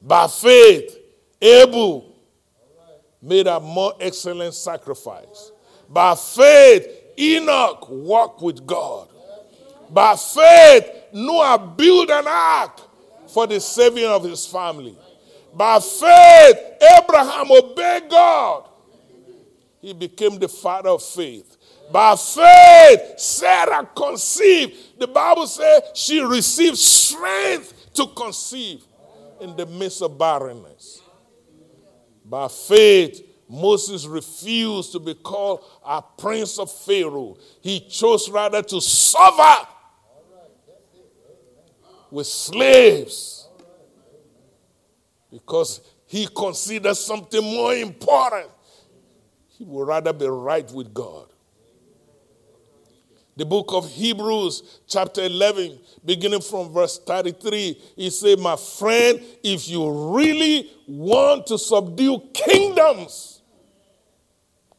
By faith, Abel made a more excellent sacrifice. By faith, Enoch walked with God. By faith, Noah built an ark for the saving of his family. By faith, Abraham obeyed God. He became the father of faith. By faith, Sarah conceived. The Bible says she received strength to conceive in the midst of barrenness. By faith, Moses refused to be called a prince of Pharaoh. He chose rather to suffer with slaves because he considered something more important. He would rather be right with God. The book of Hebrews, chapter 11, beginning from verse 33, he said, My friend, if you really want to subdue kingdoms,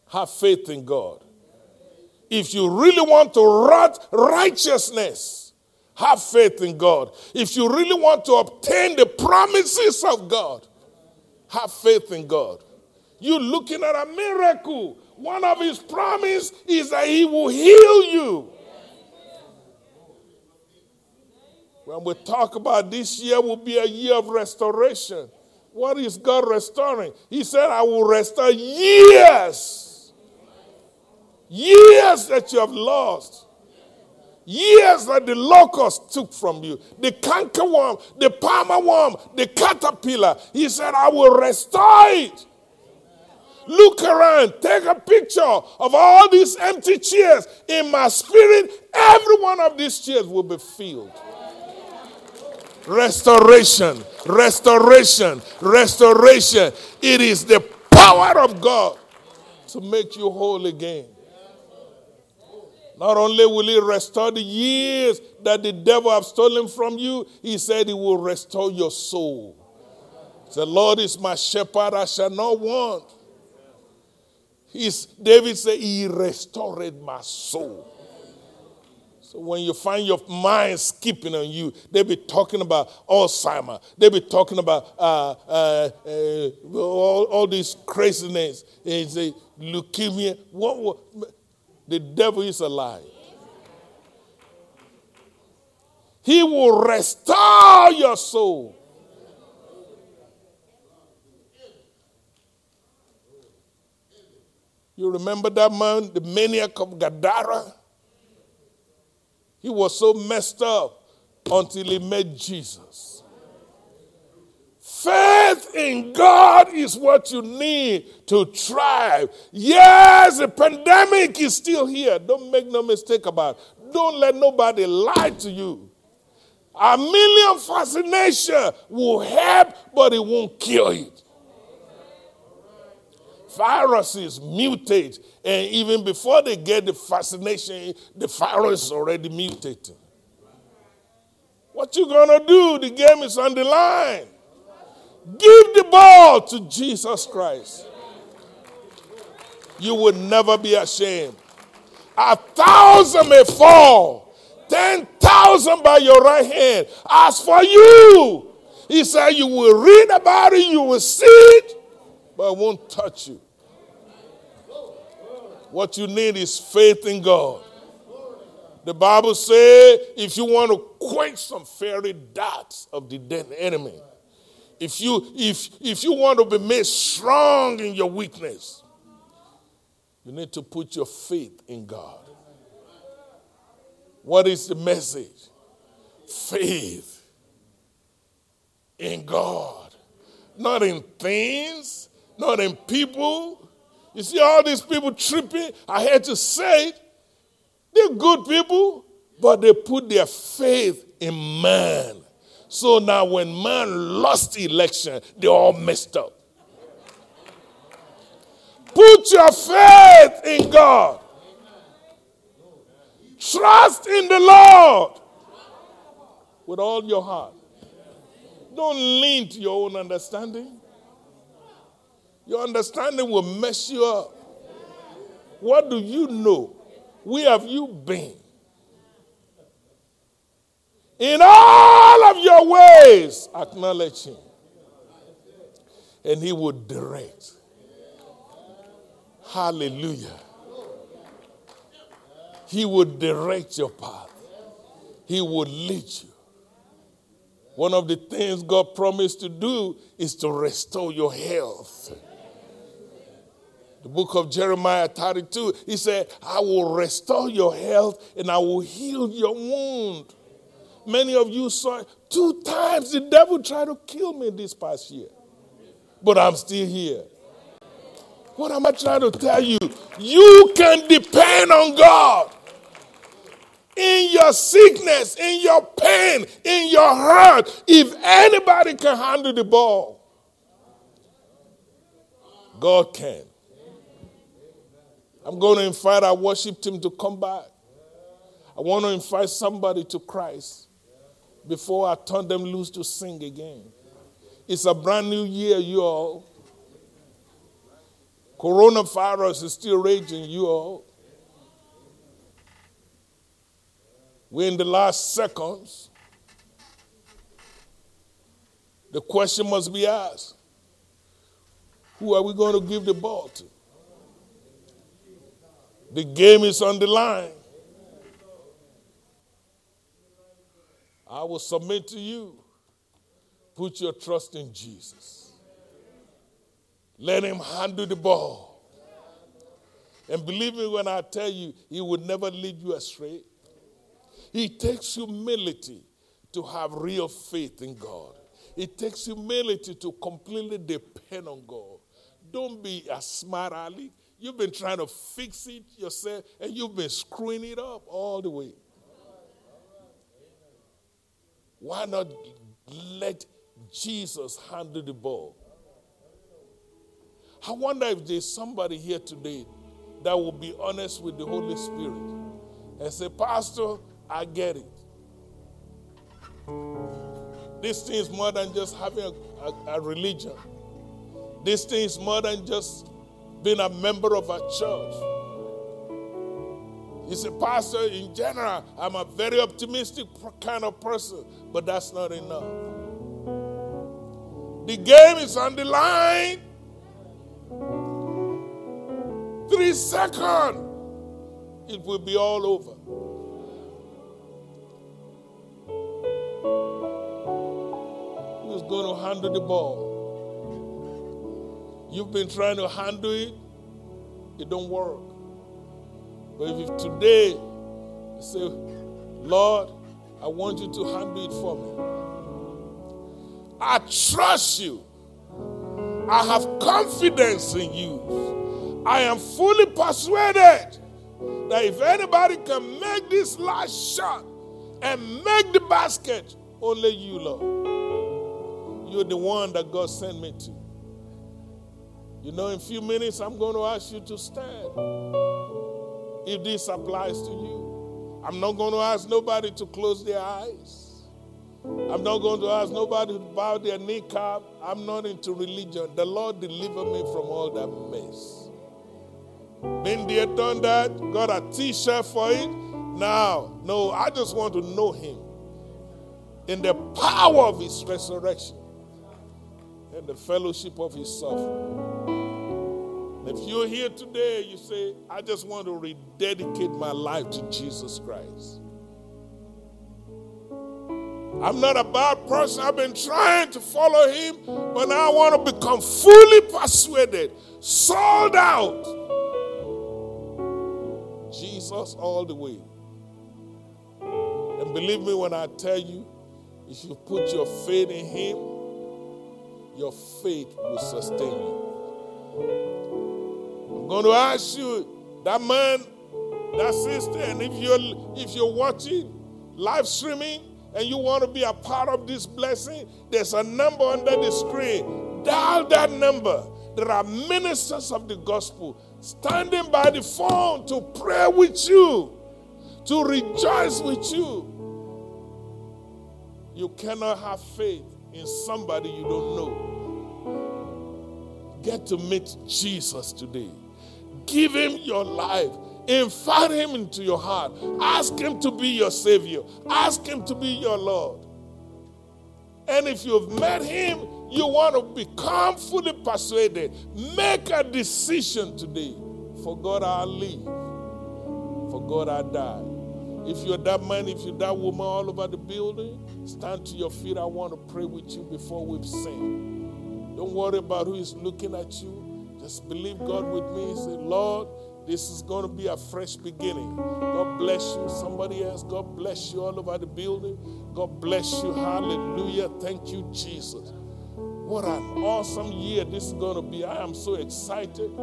have faith in God. If you really want to wrought righteousness, have faith in God. If you really want to obtain the promises of God, have faith in God. You're looking at a miracle. One of his promises is that he will heal you. When we talk about this year will be a year of restoration. What is God restoring? He said, I will restore years. Years that you have lost. Years that the locust took from you. The cankerworm, the palmer worm, the caterpillar. He said, I will restore it. Look around, take a picture of all these empty chairs. In my spirit, every one of these chairs will be filled. Restoration, restoration, restoration. It is the power of God to make you whole again. Not only will he restore the years that the devil have stolen from you, he said he will restore your soul. The Lord is my shepherd, I shall not want. He's, David said, He restored my soul. So when you find your mind skipping on you, they be talking about Alzheimer. They be talking about uh, uh, uh, all, all these craziness. They say leukemia. What, what, the devil is alive. He will restore your soul. You remember that man, the maniac of Gadara? He was so messed up until he met Jesus. Faith in God is what you need to thrive. Yes, the pandemic is still here. Don't make no mistake about it. Don't let nobody lie to you. A million fascination will help, but it won't kill it viruses mutate, and even before they get the fascination, the virus is already mutating. What you gonna do? The game is on the line. Give the ball to Jesus Christ. You will never be ashamed. A thousand may fall, ten thousand by your right hand. As for you, he said, you will read about it, you will see it, but it won't touch you. What you need is faith in God. The Bible says if you want to quench some fairy darts of the enemy, if you if if you want to be made strong in your weakness, you need to put your faith in God. What is the message? Faith in God. Not in things, not in people. You see all these people tripping? I had to say it. They're good people, but they put their faith in man. So now when man lost the election, they all messed up. Put your faith in God. Trust in the Lord with all your heart. Don't lean to your own understanding. Your understanding will mess you up. What do you know? Where have you been? In all of your ways, acknowledge Him. and He will direct. Hallelujah. He will direct your path, He will lead you. One of the things God promised to do is to restore your health. The book of Jeremiah 32, he said, I will restore your health and I will heal your wound. Many of you saw it. Two times the devil tried to kill me this past year, but I'm still here. What am I trying to tell you? You can depend on God in your sickness, in your pain, in your hurt. If anybody can handle the ball, God can. I'm going to invite our worship team to come back. I want to invite somebody to Christ before I turn them loose to sing again. It's a brand new year, you all. Coronavirus is still raging, you all. We're in the last seconds. The question must be asked Who are we going to give the ball to? The game is on the line. I will submit to you. Put your trust in Jesus. Let him handle the ball. And believe me when I tell you, he would never lead you astray. It takes humility to have real faith in God. It takes humility to completely depend on God. Don't be a smart aleck. You've been trying to fix it yourself and you've been screwing it up all the way. Why not let Jesus handle the ball? I wonder if there's somebody here today that will be honest with the Holy Spirit and say, Pastor, I get it. This thing is more than just having a, a, a religion. This thing is more than just being a member of a church. You say, Pastor, in general, I'm a very optimistic kind of person, but that's not enough. The game is on the line. Three seconds, it will be all over. Who's going to handle the ball? You've been trying to handle it, it don't work. But if today you say, Lord, I want you to handle it for me. I trust you. I have confidence in you. I am fully persuaded that if anybody can make this last shot and make the basket, only you, Lord. You're the one that God sent me to. You know, in a few minutes, I'm going to ask you to stand. If this applies to you, I'm not going to ask nobody to close their eyes. I'm not going to ask nobody to bow their kneecap. I'm not into religion. The Lord deliver me from all that mess. Been there, done that, got a t shirt for it. Now, no, I just want to know Him in the power of His resurrection and the fellowship of His suffering. If you're here today, you say, I just want to rededicate my life to Jesus Christ. I'm not a bad person. I've been trying to follow him, but now I want to become fully persuaded, sold out. Jesus all the way. And believe me when I tell you, if you put your faith in him, your faith will sustain you. I'm going to ask you, that man, that sister, and if you're if you're watching live streaming and you want to be a part of this blessing, there's a number under the screen. Dial that number. There are ministers of the gospel standing by the phone to pray with you, to rejoice with you. You cannot have faith in somebody you don't know. Get to meet Jesus today. Give him your life. Invite him into your heart. Ask him to be your Savior. Ask him to be your Lord. And if you've met him, you want to become fully persuaded. Make a decision today. For God I live. For God I die. If you're that man, if you're that woman all over the building, stand to your feet. I want to pray with you before we sing. Don't worry about who is looking at you. Just believe God with me. Say, Lord, this is going to be a fresh beginning. God bless you. Somebody else, God bless you all over the building. God bless you. Hallelujah. Thank you, Jesus. What an awesome year this is going to be. I am so excited.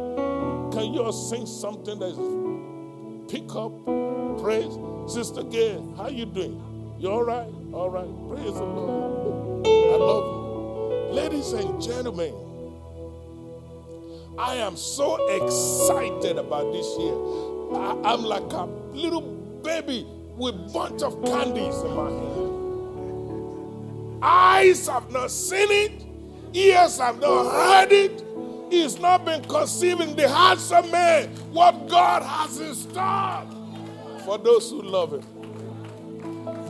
Can you all sing something that is pick up praise? Sister Gail, how you doing? You all right? All right. Praise the Lord. I love you. Ladies and gentlemen, I am so excited about this year. I, am like a little baby with bunch of candies in my hand. Eyes have not seen it, ears have not heard it. It's not been conceiving the hearts of men what God has in store for those who love Him.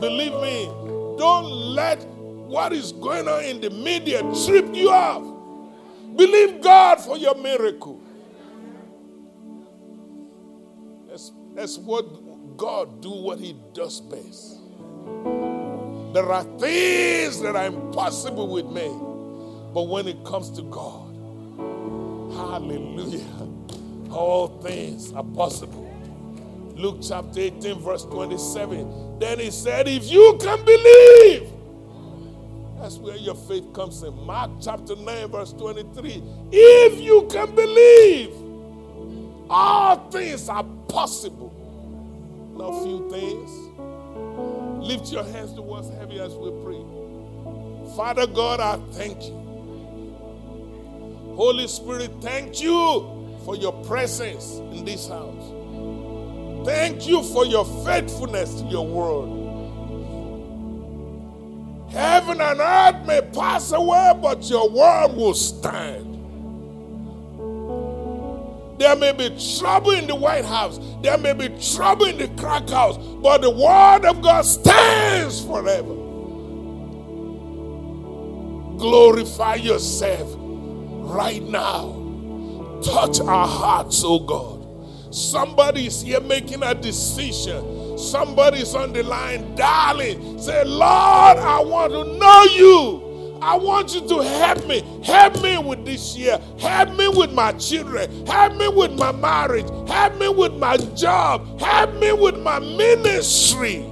Believe me, don't let what is going on in the media trip you up. Believe God for your miracle. That's, that's what God do what he does best. There are things that are impossible with me. But when it comes to God, hallelujah, all things are possible. Luke chapter 18, verse 27. Then he said, If you can believe, that's where your faith comes in. Mark chapter 9, verse 23. If you can believe, all things are possible. Not few things. Lift your hands towards heaven as we pray. Father God, I thank you. Holy Spirit, thank you for your presence in this house. Thank you for your faithfulness to your word. Heaven and earth may pass away, but your word will stand. There may be trouble in the White House, there may be trouble in the crack house, but the word of God stands forever. Glorify yourself right now. Touch our hearts, oh God. Somebody's here making a decision Somebody's on the line, darling. Say, Lord, I want to know you. I want you to help me. Help me with this year. Help me with my children. Help me with my marriage. Help me with my job. Help me with my ministry.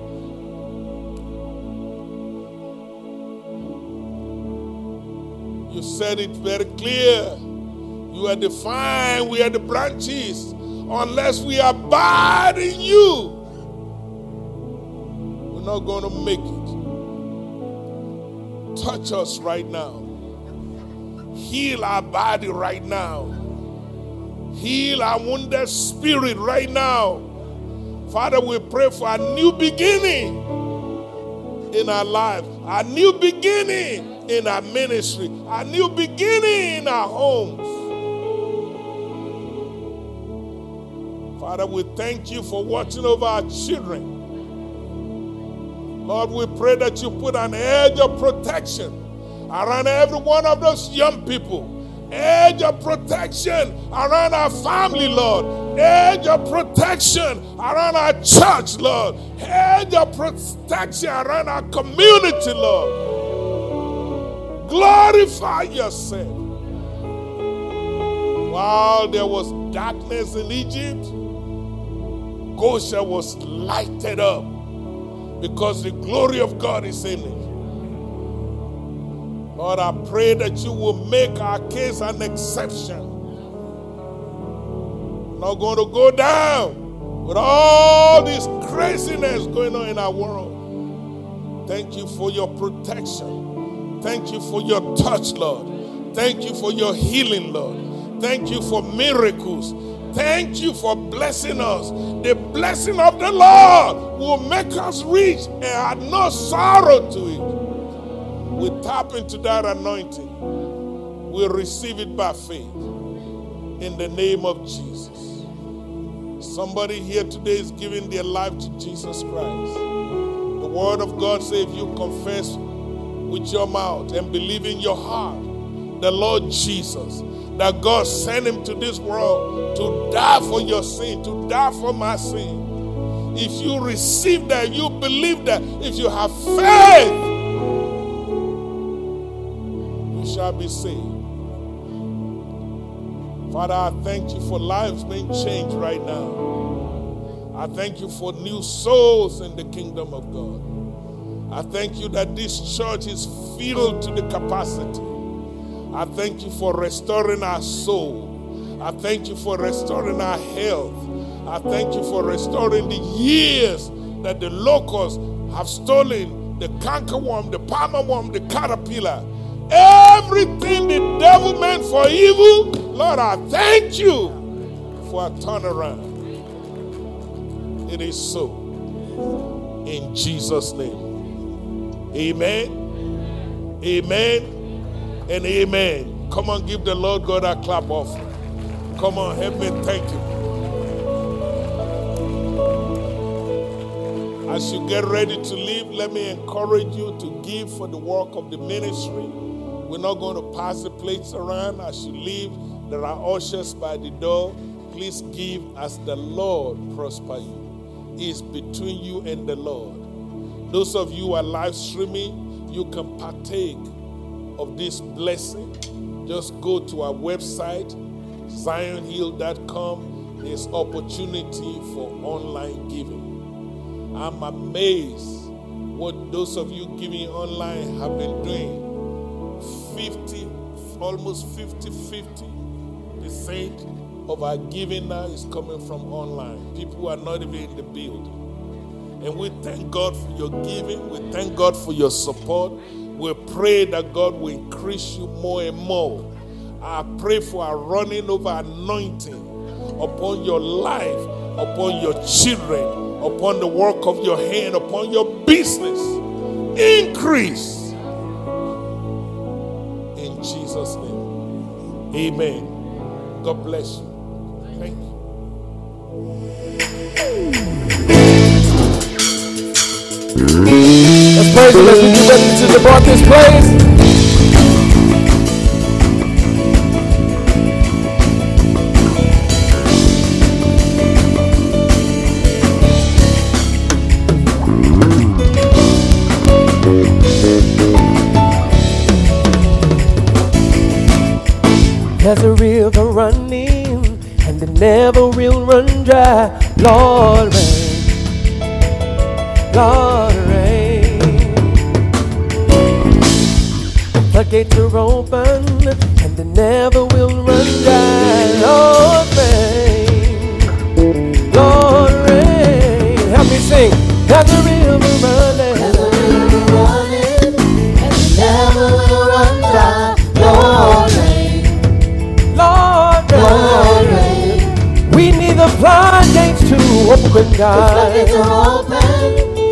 You said it very clear. You are the vine, we are the branches. Unless we abide in you, we're not going to make it. Touch us right now. Heal our body right now. Heal our wounded spirit right now. Father, we pray for a new beginning in our life, a new beginning in our ministry, a new beginning in our homes. Father, we thank you for watching over our children. Lord, we pray that you put an edge of protection around every one of those young people. Edge of protection around our family, Lord. Edge of protection around our church, Lord. Edge of protection around our community, Lord. Glorify yourself. While there was darkness in Egypt, Goshen was lighted up because the glory of God is in it. Lord, I pray that you will make our case an exception. not going to go down with all this craziness going on in our world. Thank you for your protection. Thank you for your touch, Lord. Thank you for your healing, Lord. Thank you for miracles. Thank you for blessing us. The blessing of the Lord will make us rich and add no sorrow to it. We tap into that anointing. We receive it by faith. In the name of Jesus. Somebody here today is giving their life to Jesus Christ. The word of God says if you confess with your mouth and believe in your heart the Lord Jesus, that God sent him to this world to die for your sin, to die for my sin. If you receive that, you believe that, if you have faith, you shall be saved. Father, I thank you for lives being changed right now. I thank you for new souls in the kingdom of God. I thank you that this church is filled to the capacity. I thank you for restoring our soul. I thank you for restoring our health. I thank you for restoring the years that the locusts have stolen the cankerworm, the palmer worm, the caterpillar. Everything the devil meant for evil, Lord, I thank you for a turnaround. It is so. In Jesus' name. Amen. Amen and amen. Come on, give the Lord God a clap offering. Come on, help me thank you. As you get ready to leave, let me encourage you to give for the work of the ministry. We're not going to pass the plates around. As you leave, there are ushers by the door. Please give as the Lord prosper you. It's between you and the Lord. Those of you who are live streaming, you can partake of this blessing, just go to our website, zionhill.com. There's opportunity for online giving. I'm amazed what those of you giving online have been doing. 50, almost 50 50 percent of our giving now is coming from online. People are not even in the building. And we thank God for your giving. We thank God for your support. We pray that God will increase you more and more. I pray for a running over anointing upon your life, upon your children, upon the work of your hand, upon your business. Increase. In Jesus' name. Amen. God bless you. Thank you. Let's praise Him as we get ready to depart this place. There's a river running, and it never will run dry. Lord, rain. Lord, gates are open and they never will run dry. Lord, rain. Lord, rain. Help me sing. There's a river running. River running and it never will run dry. Lord, rain. Lord, rain. Lord, rain. We need the floodgates to open, God. The floodgates are open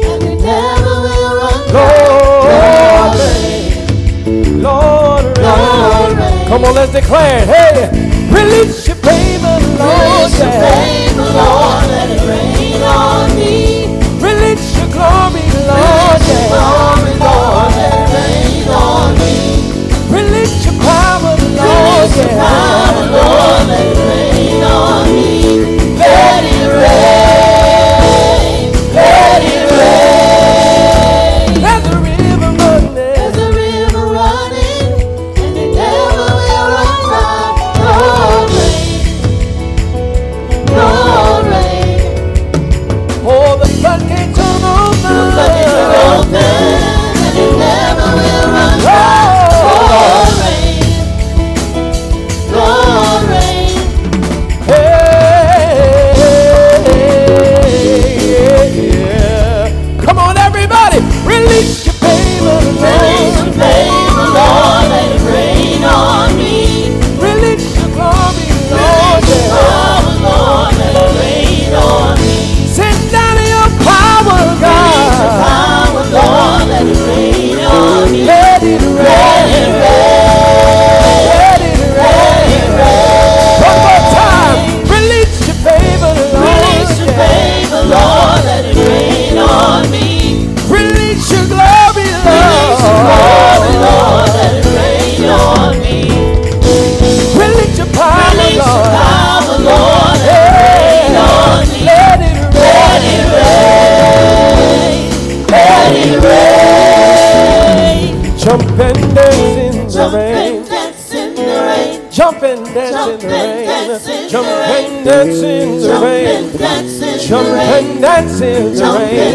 and it never will run dry. Lord. Lord, Lord. Come on, let's declare. It. Hey, release your favor, Lord. Release your favor, Lord. Let it rain on me. Release your glory, Lord. Release your glory, Lord. Let it rain on me. Jump rain.